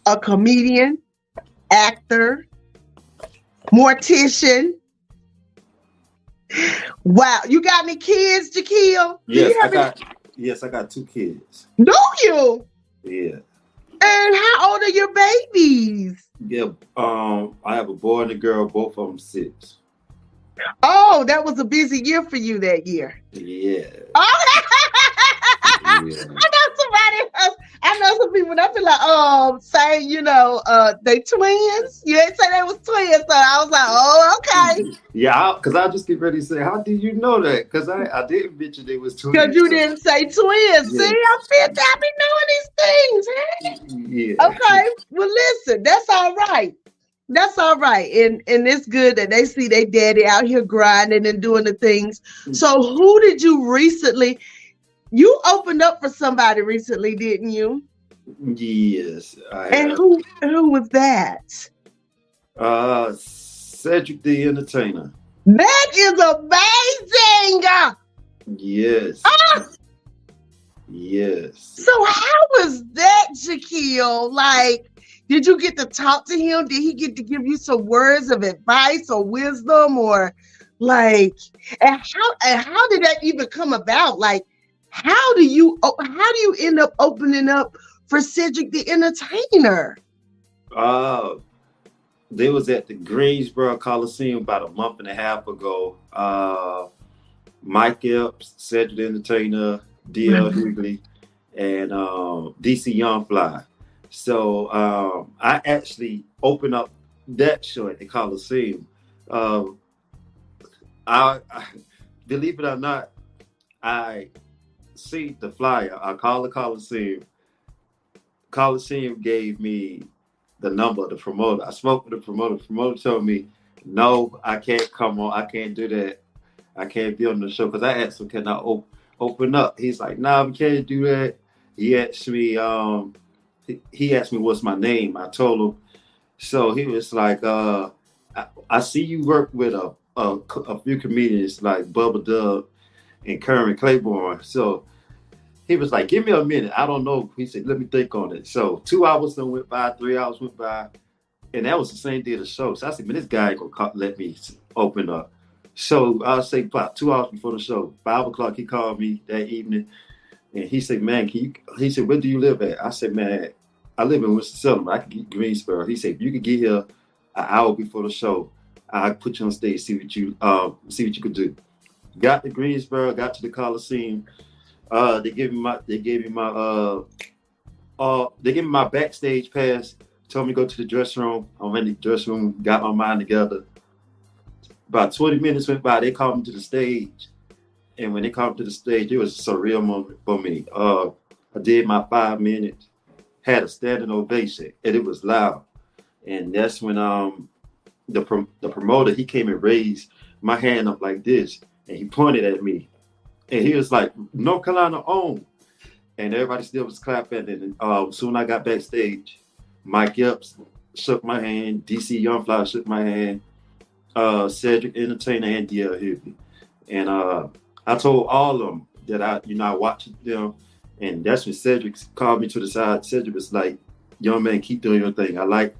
a comedian, actor, mortician. Wow, you got any kids, Jaquil? Do yes, I any- got yes, I got two kids. Do you? Yeah. And how old are your babies? Yeah. Um, I have a boy and a girl, both of them six. Oh, that was a busy year for you that year. Yeah. Oh, [LAUGHS] yeah. Know somebody else. I know some people that feel like, um, say, you know, uh, they twins. You didn't say they was twins, so I was like, oh, okay. Yeah, because I, just get ready to say, how did you know that? Because I, I didn't mention they was twins. Because you didn't say twins. Yeah. See, I feel I be knowing these things. Huh? Yeah. Okay. Well, listen, that's all right. That's all right. And and it's good that they see their daddy out here grinding and doing the things. So who did you recently you opened up for somebody recently, didn't you? Yes. I And have. who who was that? Uh, Cedric the Entertainer. That is amazing. Yes. Ah! Yes. So how was that, Shaquille? Like, did you get to talk to him? Did he get to give you some words of advice or wisdom or like and how and how did that even come about? Like, how do you oh, how do you end up opening up for Cedric the Entertainer? Uh, they was at the Greensboro Coliseum about a month and a half ago. Uh, Mike Epps, Cedric the Entertainer, DL Hughley, and um, DC Youngfly. So um, I actually opened up that show at the Coliseum. Um, I, I believe it or not, I see the flyer. I called the Coliseum. Coliseum gave me the number of the promoter. I spoke with the promoter. The promoter told me, "No, I can't come on. I can't do that. I can't be on the show." Because I asked him, "Can I op- open up?" He's like, "Nah, we can't do that." He asked me, um, he, asked me what's my name. I told him. So he was like, uh, I, I see you work with a, a a few comedians like Bubba Dub and Kermit Claiborne. So he was like, "Give me a minute. I don't know." He said, "Let me think on it." So two hours then went by, three hours went by, and that was the same day of the show. So I said, "Man, this guy ain't gonna let me open up." So I'll say about two hours before the show, five o'clock, he called me that evening, and he said, "Man, can you?" He said, "Where do you live at?" I said, "Man, I live in Winston-Salem. I can get Greensboro." He said, "If you could get here an hour before the show, I will put you on stage, see what you uh, see what you could do." Got to Greensboro, got to the Coliseum. Uh, they gave me my they gave me my uh uh they gave me my backstage pass. Told me to go to the dressing room. I went in the dressing room, got my mind together. About 20 minutes went by, they called me to the stage. And when they called me to the stage, it was a surreal moment for me. Uh I did my five minutes, had a standing ovation, and it was loud. And that's when um the prom- the promoter he came and raised my hand up like this, and he pointed at me, and he was like, "North Carolina on," and everybody still was clapping. And uh, soon I got backstage, Mike Epps shook my hand, DC Young Youngfly shook my hand, uh, Cedric Entertainer and DL Hughley, and uh, I told all of them that I, you know, I watched them, and that's when Cedric called me to the side. Cedric was like, "Young man, keep doing your thing. I like,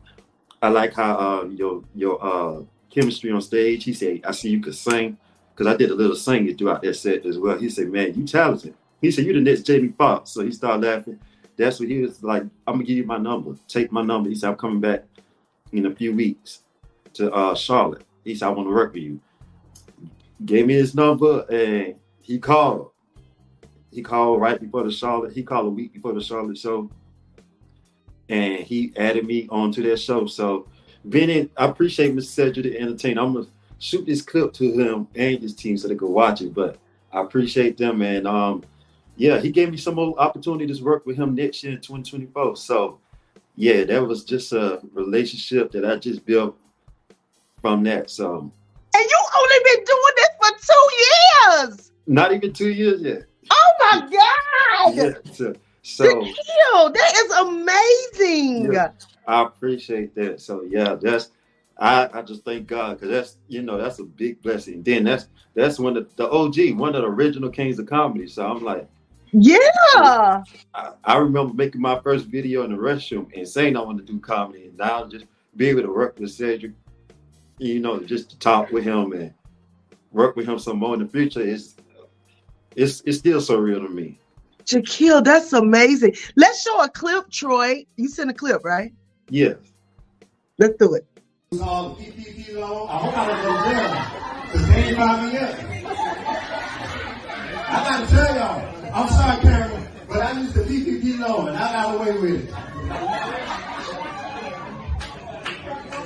I like how uh, your your uh, chemistry on stage." He said, "I see you could sing." Because I did a little singing throughout that set as well. He said, "Man, you talented." He said, "You the next Jamie Foxx." So he started laughing. That's what he was like. I'm gonna give you my number. Take my number. He said, "I'm coming back in a few weeks to uh, Charlotte." He said, "I want to work with you." Gave me his number and he called. He called right before the Charlotte. He called a week before the Charlotte show, and he added me onto that show. So, Benny, I appreciate Mr. Cedric the Entertainer. I'm gonna shoot this clip to him and his team so they can watch it. But I appreciate them, and um, yeah, he gave me some more opportunities to work with him next year in 2024. So, yeah, that was just a relationship that I just built from that. So, and you only been doing this for two years. Not even two years yet. Oh my god! Yeah, so, so that is amazing. Yeah. I appreciate that. So yeah, that's I, I just thank God because that's you know that's a big blessing. Then that's that's one of the OG, one of the original kings of comedy. So I'm like, Yeah. I, I remember making my first video in the restroom and saying I want to do comedy, and now just be able to work with Cedric, you know, just to talk with him and work with him some more in the future is it's it's still so real to me. Shaquille, that's amazing. Let's show a clip, Troy. You sent a clip, right? Yeah. Let's do it. All the PPP loan. I hope I don't go to jail because they ain't buy me yet. I gotta tell y'all, I'm sorry, Karen, but I used the PPP loan and I got away with it.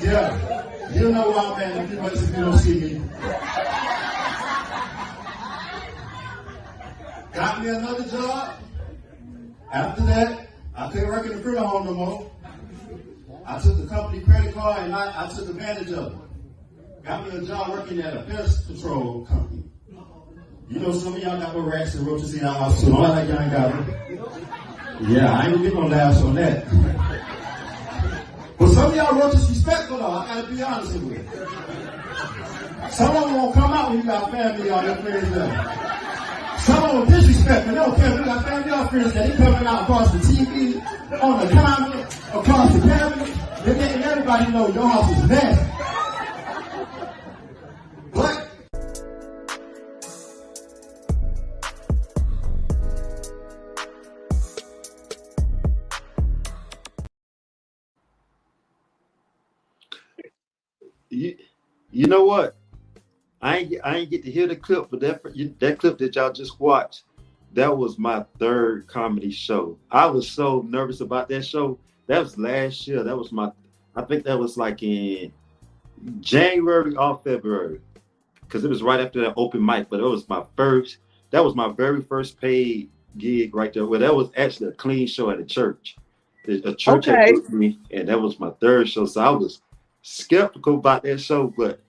Yeah, you know I'm at if you if you don't see me. Got me another job. After that, I couldn't work in the funeral home no more. I took the company credit card and I, I took advantage of it. Got me a job working at a pest control company. You know, some of y'all got more rats and roaches in your house. All that y'all ain't got it. Yeah, I ain't gonna get no laughs on that. [LAUGHS] But some of y'all roaches respectful though. I gotta be honest with you. Some of them won't come out when you got family on your friends there. Some of them disrespect, but they don't care. We got family or friends that they coming out across the TV, on the comment, across the cabinet. They're letting everybody know your house is nasty. You, you know what? I ain't I ain't get to hear the clip, but that that clip that y'all just watched, that was my third comedy show. I was so nervous about that show. That was last year. That was my I think that was like in January or February. Because it was right after that open mic, but it was my first, that was my very first paid gig right there. Well, that was actually a clean show at a church. A church had Okay. booked me, and that was my third show. So I was skeptical about that show, but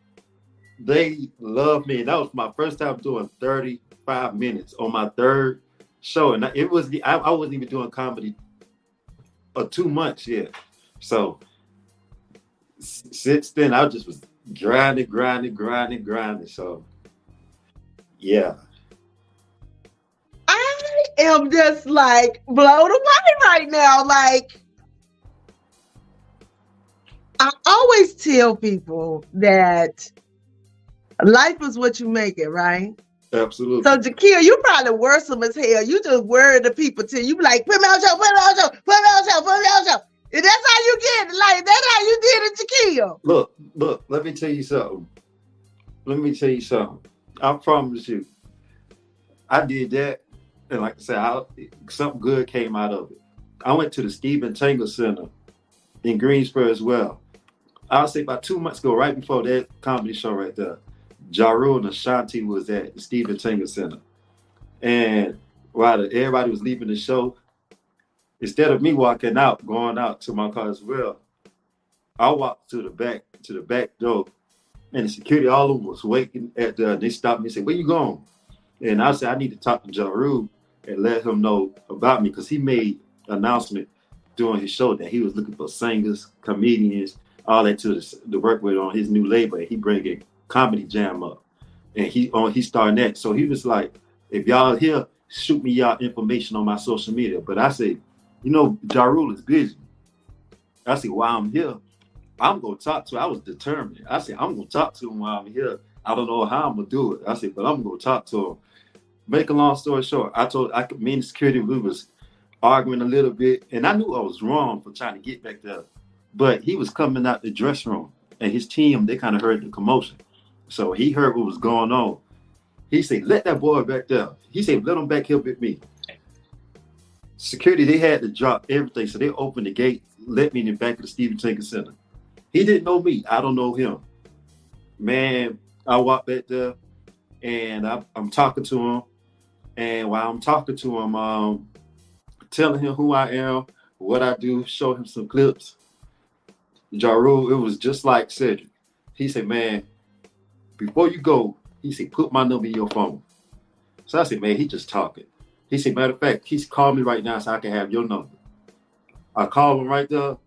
they loved me. And that was my first time doing 35 minutes on my third show. And it was the I, I wasn't even doing comedy or two months yet. So since then I just was grinding, grinding, grinding, grinding. So yeah. I am just like blown away right now. Like, I always tell people that life is what you make it, right? Absolutely. So, Jakia, you probably worrisome as hell. You just worry the people till you be like, put me on show, put me on show, put me on show, put me on show. And that's how you get it. Like, that's how you did it, Jakia. Look, look, let me tell you something. Let me tell you something. I promise you. I did that, and like I said, I, something good came out of it. I went to the Steven Tanger Center in Greensboro as well. I'll say about two months ago, right before that comedy show right there, Ja Rule and Ashanti was at the Steven Tanger Center. And while everybody was leaving the show, instead of me walking out, going out to my car as well, I walked to the back to the back door, and the security all of them was waiting at the. They stopped me and said, "Where you going?" And I said, "I need to talk to Ja Rule and let him know about me because he made announcement during his show that he was looking for singers, comedians, all that to, to work with on his new label. And he bringing comedy jam up, and he on he starting that. So he was like, "If y'all here, shoot me y'all information on my social media." But I said, "You know, Ja is busy." I said, "While I'm here." I'm gonna talk to. Him. I was determined. I said, I'm gonna talk to him while I'm here. I don't know how I'm gonna do it. I said, but I'm gonna talk to him. Make a long story short, I told I me and security we was arguing a little bit, and I knew I was wrong for trying to get back there. But he was coming out the dressing room, and his team they kind of heard the commotion, so he heard what was going on. He said, "Let that boy back there." He said, "Let him back here with me." Security they had to drop everything, so they opened the gate, let me in the back of the Steven Tanger Center. He didn't know me. I don't know him. Man, I walked back there and I, I'm talking to him. And while I'm talking to him, um, telling him who I am, what I do, show him some clips. Ja Rule, it was just like Cedric. He said, "Man, before you go, he said, put my number in your phone." So I said, "Man, he just talking." He said, "Matter of fact, he's calling me right now so I can have your number." I called him right there.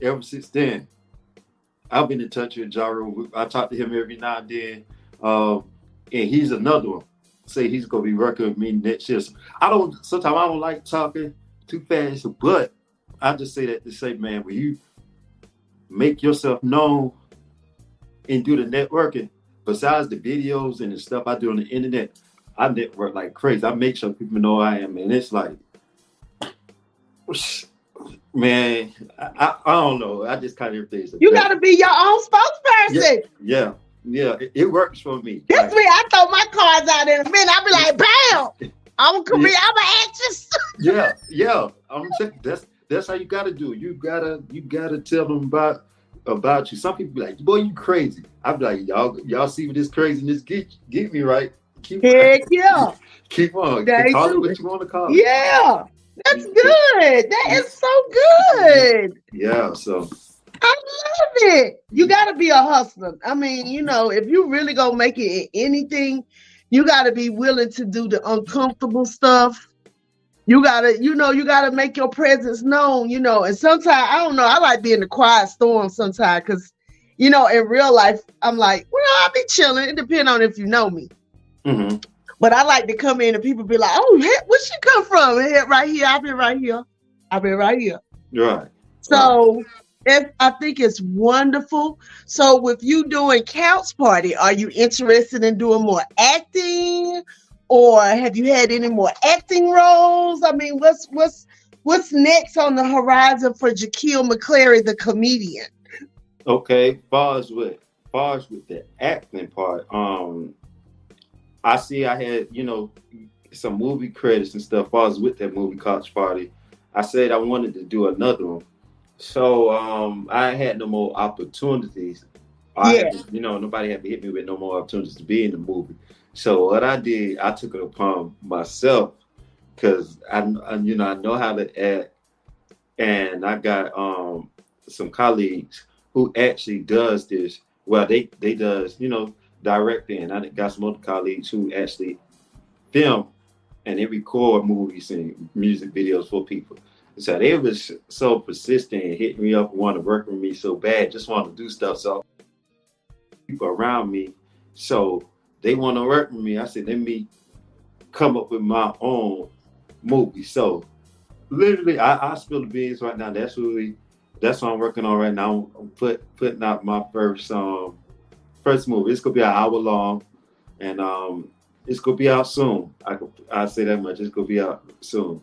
Ever since then, I've been in touch with Ja Rule. I talk to him every now and then, um, and he's another one. Say he's gonna be working with me next year. So I don't. Sometimes I don't like talking too fast, but I just say that to say, man, when you make yourself known and do the networking, besides the videos and the stuff I do on the internet, I network like crazy. I make sure people know I am, and it's like, man, I, I, I don't know. I just kind of everything's. You got to be your own spokesperson. Yeah, yeah, it, it works for me. This Like, I throw my cards out in a minute. I'll be like, bam! I'm a career, I'm an actress. yeah, yeah. I'm that's that's how you gotta do it. You gotta you gotta tell them about about you. Some people be like, boy, you crazy. I'm like, y'all y'all see what this craziness get get me right. Keep Heck yeah. [LAUGHS] keep on. That call it what you want to call it. Yeah. That's good. That is so good. Yeah. So I love it. You got to be a hustler. I mean, you know, if you really gonna make it in anything, you got to be willing to do the uncomfortable stuff. You gotta, you know, you gotta make your presence known. You know, and sometimes I don't know. I like being the quiet storm sometimes because, you know, in real life, I'm like, well, I'll be chilling. It depends on if you know me. mhm. But I like to come in and people be like, oh, where she come from? And right here. I've been right here. I've been right here. right. So it, I think it's wonderful. So with you doing Couch Party, are you interested in doing more acting? Or have you had any more acting roles? I mean, what's what's what's next on the horizon for Jaquil McClary, the comedian? Okay, bars with bars with the acting part, um, I see I had you know some movie credits and stuff. Far as with that movie Couch Party, I said I wanted to do another one, so um, I had no more opportunities. I to- you know, nobody had to hit me with no more opportunities to be in the movie. So what I did, I took it upon myself because I, I, you know, I know how to act, and I got um some colleagues who actually does this. Well, they they does you know directing, and I got some other colleagues who actually film and they record movies and music videos for people. So they was so persistent and hitting me up, want to work with me so bad, just want to do stuff. So people around me, so they want to work with me. I said, let me come up with my own movie. So literally, I, I spill the beans right now. That's really that's what I'm working on right now. I'm put putting out my first um first movie. It's gonna be an hour long, and um it's gonna be out soon. I could I say that much. It's gonna be out soon.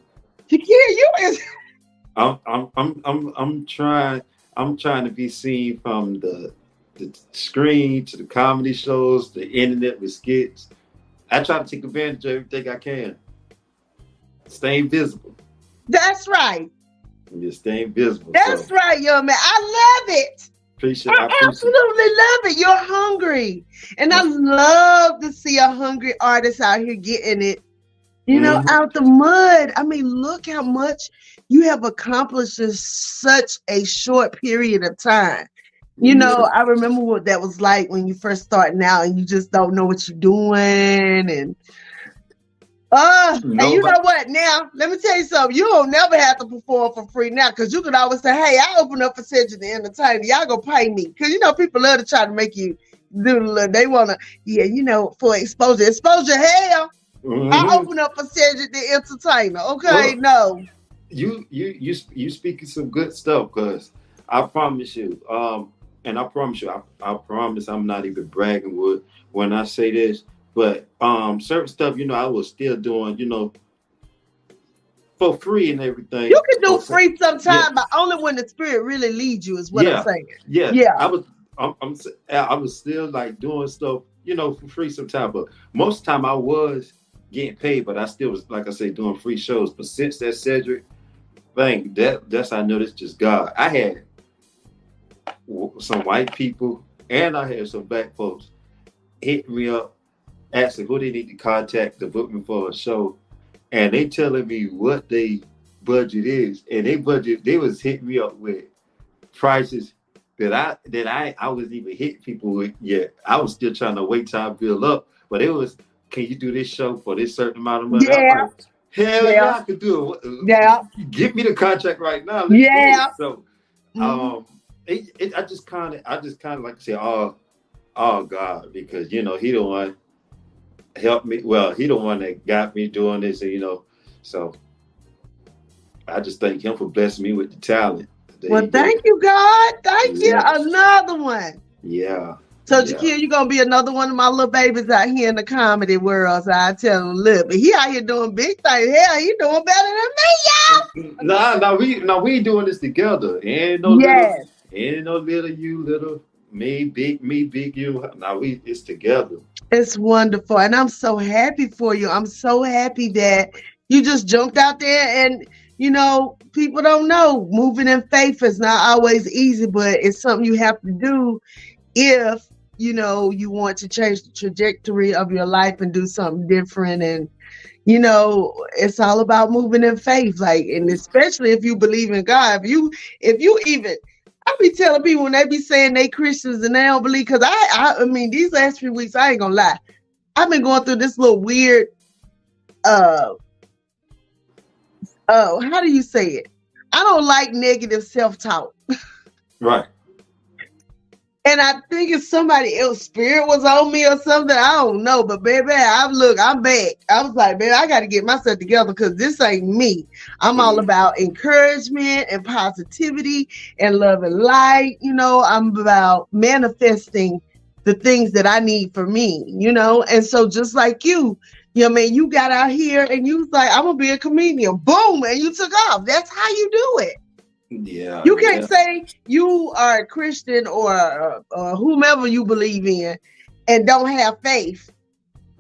Jaquil, you is I'm I'm I'm I'm I'm trying I'm trying to be seen from the the screen to the comedy shows, the internet with skits. I try to take advantage of everything I can. Stay visible. that's right. And just stay visible. That's so right, young man. I love it. appreciate I I appreciate absolutely love it. You're hungry. And I love to see a hungry artist out here getting it, you know, Mhm. out the mud. I mean, look how much you have accomplished in such a short period of time. You know, I remember what that was like when you first starting out and you just don't know what you're doing and uh, and you know what? Now, let me tell you something. You don't never have to perform for free now because you can always say, Hey, I open up for Cedric the Entertainer. Y'all go pay me. Because you know, people love to try to make you do the they want to, yeah, you know, for exposure. Exposure, hell. I Mhm. open up for Cedric the Entertainer. Okay, no. you you you you speaking some good stuff because I promise you, um, and I promise you, I, I promise I'm not even bragging with when I say this, but um, certain stuff, you know, I was still doing, you know, for free and everything. You can do free sometime, Yeah. but only when the spirit really leads you, is what Yeah. I'm saying. Yeah, Yeah. I was, I'm, I'm, I was still like doing stuff, you know, for free sometimes. But most of the time, I was getting paid, but I still was, like I say, doing free shows. But since that Cedric thing, that that's how I know this just God. I had some white people and I had some black folks hit me up asking who they need to contact to book me for a show, and they telling me what they budget is, and they budget they was hitting me up with prices that I that I I wasn't even hitting people with yet. I was still trying to wait till I build up, but it was can you do this show for this certain amount of money? Yeah. Hell yeah. Yeah. I could do it. Yeah. Give me the contract right now. Let's Yeah. So Mhm. um it, it I just kinda I just kinda like to say, oh, oh God, because you know, he the one helped me. Well, he the one that got me doing this, and you know, so I just thank him for blessing me with the talent. Well, thank you, God. Thank you. Another one. Yeah. So, Yeah. Jaquil, you're gonna be another one of my little babies out here in the comedy world. So I tell him, look, but he out here doing big things. Hell, he doing better than me, y'all. [LAUGHS] Nah, nah, we nah, we doing this together. Ain't no. Yes. little, ain't no little you, little me, big me, big you. Now we it's together. It's wonderful. And I'm so happy for you. I'm so happy that you just jumped out there and you know, people don't know moving in faith is not always easy, but it's something you have to do if you know you want to change the trajectory of your life and do something different and you know it's all about moving in faith like and especially if you believe in god if you if you even Be telling people when they be saying they Christians and they don't believe, because I, I, I mean, these last few weeks, I ain't gonna lie, I've been going through this little weird, uh, oh, how do you say it? I don't like negative self talk, [LAUGHS] Right. And I think it's somebody else spirit was on me or something. I don't know, but baby, I look, I'm back. I was like, man, I got to get myself together because this ain't me. I'm all Mhm. about encouragement and positivity and love and light. You know, I'm about manifesting the things that I need for me, you know? And so just like you, you know, man, you got out here and you was like, I'm gonna be a comedian. Boom, and you took off. That's how you do it. Yeah. You can't yeah. say you are a Christian or or whomever you believe in and don't have faith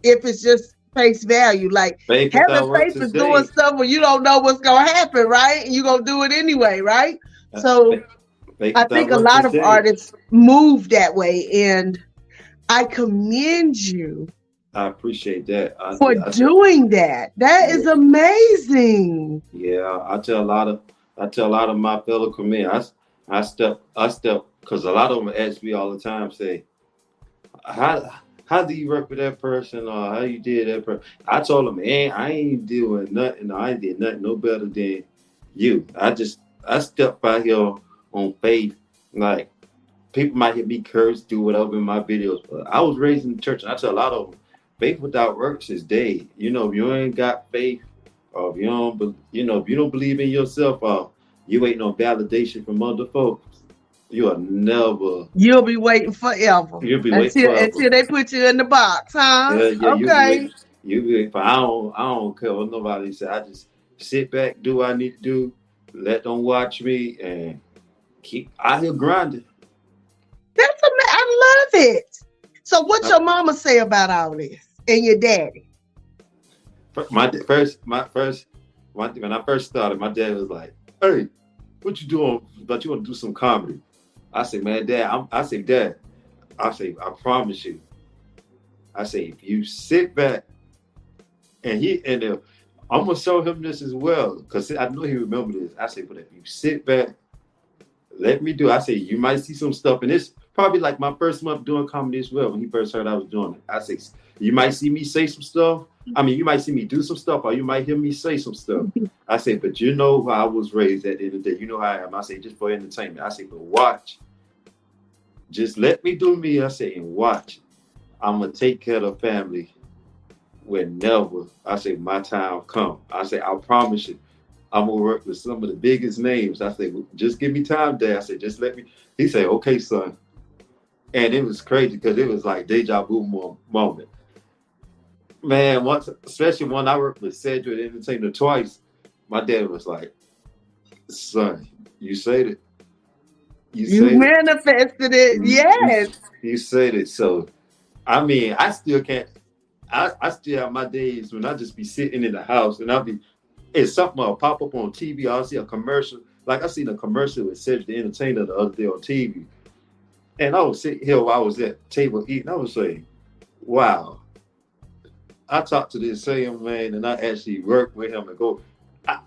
if it's just face value. Like Faith having faith is doing stuff where you don't know what's gonna happen, right? And you're gonna do it anyway, right? So Faith I think a lot of artists move that way, and I commend you I appreciate that. I, for I- doing that. That is amazing. Yeah, I tell a lot of I tell a lot of my fellow comedians. I, I step I step because a lot of them ask me all the time, say, how how do you work with that person or how you did that person? I told them, man, I ain't doing nothing. I did nothing no better than you. I just I step out here on faith. Like people might hear me curse, do whatever in my videos, but I was raised in the church, and I tell a lot of them, faith without works is dead. You know, if you ain't got faith or if you don't, be- you know, if you don't believe in yourself, or you ain't no validation from other folks, you are never. You'll be waiting forever You'll be waiting until forever. until they put you in the box, huh? Yeah, yeah, you be okay. waiting- You be, but I don't, I don't care what nobody say. I just sit back, do what I need to do, let them watch me, and keep out here grinding. That's ama- I love it. So, what uh, your mama say about all this and your daddy? My first, my first, my, when I first started, my dad was like, "Hey, what you doing? But you want to do some comedy?" I said, "Man, Dad, I'm, I say, Dad, I say, I promise you, I say, if you sit back and he and uh, I'm gonna show him this as well because I know he remember this. I say, but if you sit back, let me do. I say, you might see some stuff, and it's probably like my first month doing comedy as well. When he first heard I was doing it, I say, you might see me say some stuff. I mean, you might see me do some stuff, or you might hear me say some stuff. [LAUGHS] I say, but you know how I was raised at the end of the day. You know how I am. I say, just for entertainment. I say, but watch. Just let me do me. I say, and watch. I'm gonna take care of the family whenever I say my time come. I say, I promise you, I'm gonna work with some of the biggest names. I say, just give me time, Dad. I said, just let me. He said, okay, son. And it was crazy because it was like deja vu moment. Man, once, especially when I worked with Cedric Entertainer twice, my dad was like, son, you said it. You, You said manifested it. You- Yes. You said it. So, I mean, I still can't. I, I still have my days when I just be sitting in the house and I'll be, it's something will pop up on TV. I'll see a commercial. Like I seen a commercial with Cedric the Entertainer the other day on TV. And I was sitting here while I was at table eating. I was saying, wow, I talked to this same man, and I actually worked with him and go. I,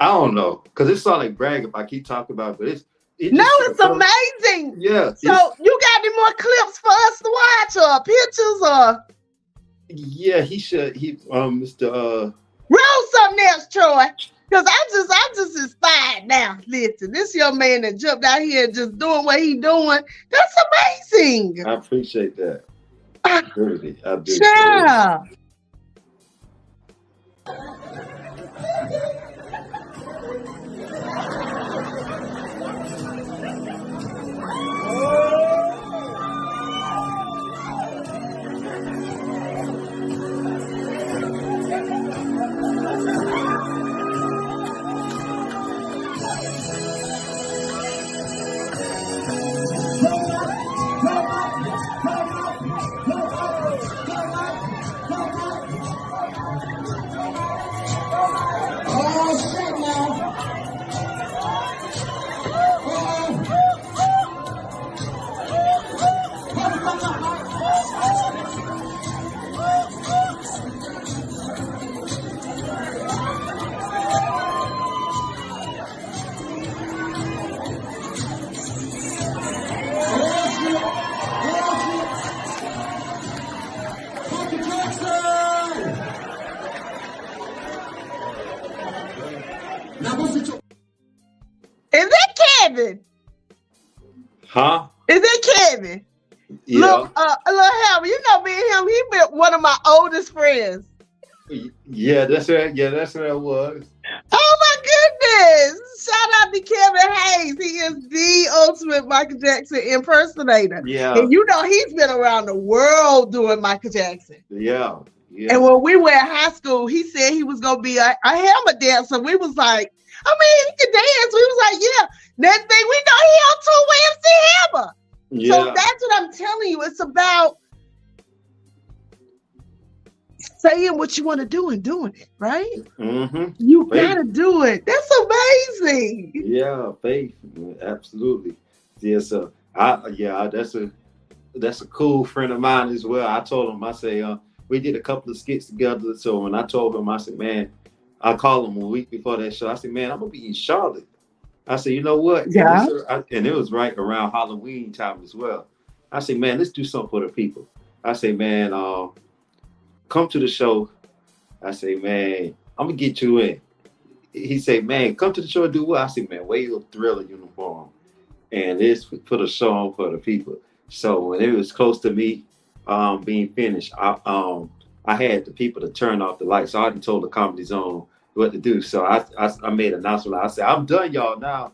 I don't know, cause it's not like brag if I keep talking about, it, but it's it No, it's amazing. Yeah, So you got any more clips for us to watch or pictures or yeah, he should. He um, Mr. Uh, roll something else, Troy? Cause I'm just I'm just inspired now. Listen, this young man that jumped out here and just doing what he doing, that's amazing. I appreciate that. Really, I. Yeah. Is oldest friends. Yeah, that's it. Yeah, that's what it was. Oh my goodness! Shout out to Kevin Hayes. He is the ultimate Michael Jackson impersonator. Yeah, And you know he's been around the world doing Michael Jackson. yeah, yeah. And when we were in high school, he said he was gonna be a, a hammer dancer. We was like, I mean, he can dance. We was like, yeah. Next thing we know, he on two with MC Hammer. yeah. So that's what I'm telling you. It's about saying what you want to do and doing it, right? mm-hmm. You Faith. gotta do it. That's amazing. Yeah, faith, absolutely. Yeah, so I yeah, that's a that's a cool friend of mine as well. I told him, I say, uh, we did a couple of skits together. So when I told him, I said, man, I called him a week before that show. I said, man, I'm gonna be in Charlotte. I said, you know what? Yeah. And, this- I- and it was right around Halloween time as well. I said, man, let's do something for the people. I say, man, uh, come to the show. I say, man, I'm gonna get you in. He say, man, come to the show and do what? I say, man, wear your thriller uniform. And this put a show on for the people. So when it was close to me um, being finished, I um I had the people to turn off the lights. So I already told the comedy zone what to do. So I I, I made an announcement. I said, I'm done, y'all now.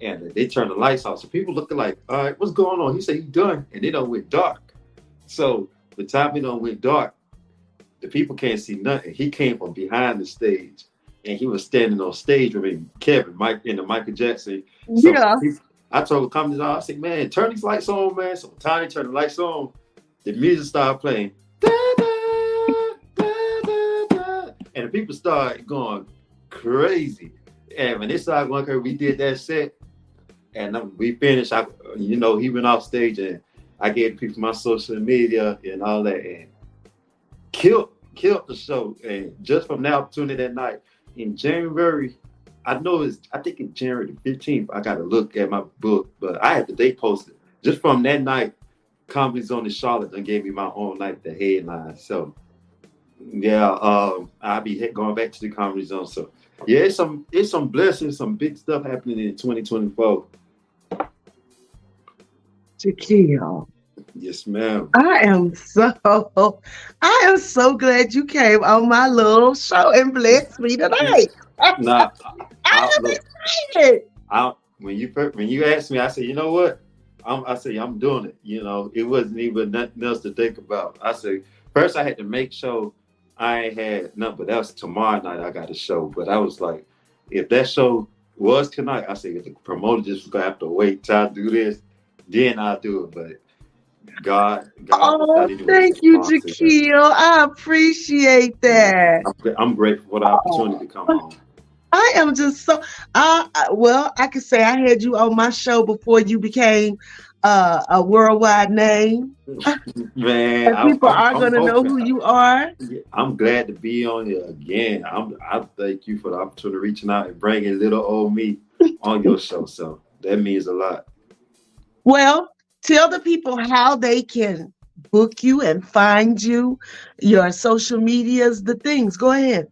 And they turned the lights off. So people looking like, all right, what's going on? He said, he's done. And it don't went dark. So the time it don't went dark, the people can't see nothing. He came from behind the stage and he was standing on stage with me, Kevin, Mike, and the Michael Jackson. So yeah. he- I told the company, I said, man, turn these lights on, man. So Tiny turned the lights on. The music started playing. Da, da, da. And the people started going crazy. And when they started going crazy, we did that set. And we finished. I, you know, he went off stage and I gave people my social media and all that. And killed, killed the show. And just from that opportunity that night, in January, I know it's I think it's January the 15th. I gotta look at my book, but I had the date posted. Just from that night, Comedy Zone in Charlotte done gave me my own night the headline. So yeah, um, I'll be going back to the comedy zone. So yeah, it's some it's some blessings, some big stuff happening in 2024. Shaquille. Yes, ma'am. I am so [LAUGHS] I am so glad you came on my little show and blessed me tonight. [LAUGHS] Nah, [LAUGHS] I am look, excited. I when you when you asked me, I said, you know what? I'm, I say I'm doing it. You know, it wasn't even nothing else to think about. I say first I had to make sure I had nothing, but that was tomorrow night. I got a show, but I was like, if that show was tonight, I said the promoter just gonna have to wait till I do this, then I'll do it. But God, God, Oh, thank you. Jaquil. I appreciate that. I'm, grateful for the opportunity to come on. I am just so. Uh, I- well, I could say I had you on my show before you became uh, a worldwide name. [LAUGHS] Man, I'm, people I'm, are going to know who you are. I'm glad to be on here again. I'm I thank you for the opportunity of reaching out and bringing little old me on your show. So that means a lot. Well, tell the people how they can book you and find you, your social medias, the things. Go ahead.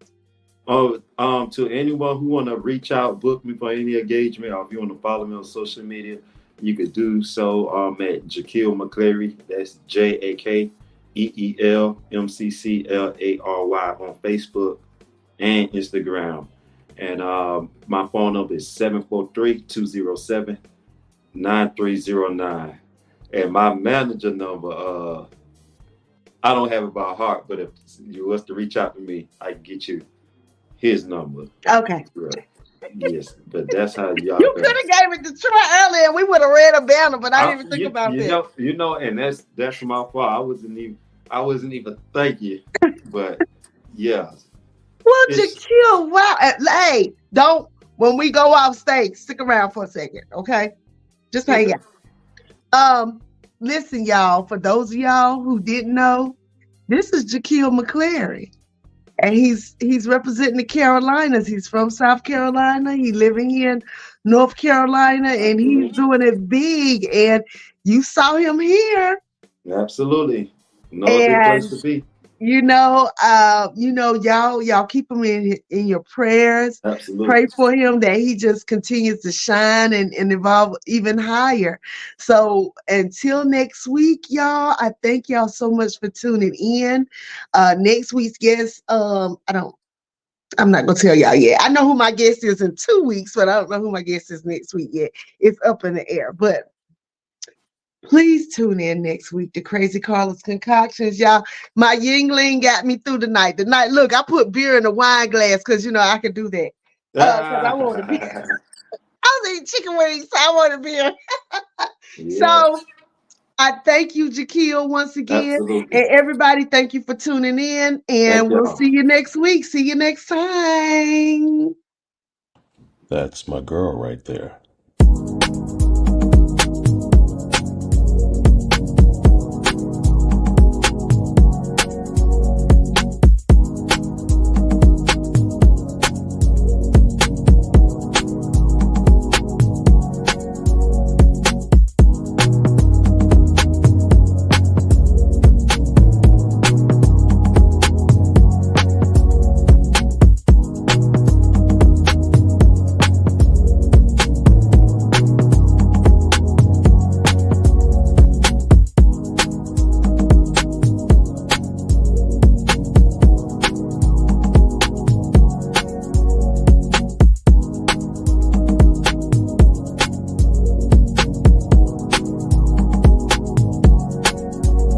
Oh, um, to anyone who want to reach out, book me for any engagement, or if you want to follow me on social media, you could do so um, at Jakeel McClary. That's J A K E E L M C C L A R Y on Facebook and Instagram. And um, my phone number is 743 207 9309. And my manager number, uh, I don't have it by heart, but if you was to reach out to me, I can get you his number. Okay. Right. Yes, but that's how [LAUGHS] y'all. You could have gave it to Troy earlier and we would have read a banner, but I didn't even think you, about you that. Know, you know, and that's that's my fault. I wasn't even I wasn't even thinking, but yeah, Well, Jakeel, wow. uh, Hey, don't, when we go off stage, stick around for a second, okay? Just hang out. Um, listen, y'all, for those of y'all who didn't know, this is Jakeel McClary. And he's he's representing the Carolinas. He's from South Carolina. He's living here in North Carolina and he's doing it big. And you saw him here. absolutely. No good place to be. You know, uh, you know, y'all, y'all keep him in in your prayers. Absolutely. pray for him that he just continues to shine and, and evolve even higher. So until next week, y'all, I thank y'all so much for tuning in. Uh next week's guest, um, I don't I'm not gonna tell y'all yet. I know who my guest is in two weeks, but I don't know who my guest is next week yet. It's up in the air. But please tune in next week to Crazy Carla's Concoctions, y'all. My Yuengling got me through the night. The night, look, I put beer in a wine glass because you know I can do that. Uh, I want to be- [LAUGHS] I was eating chicken wings, so I want to be. Yeah, So I thank you, Jakeel, once again. absolutely. And everybody, thank you for tuning in. And Thank we'll y'all. see you next week. See you next time. That's my girl right there.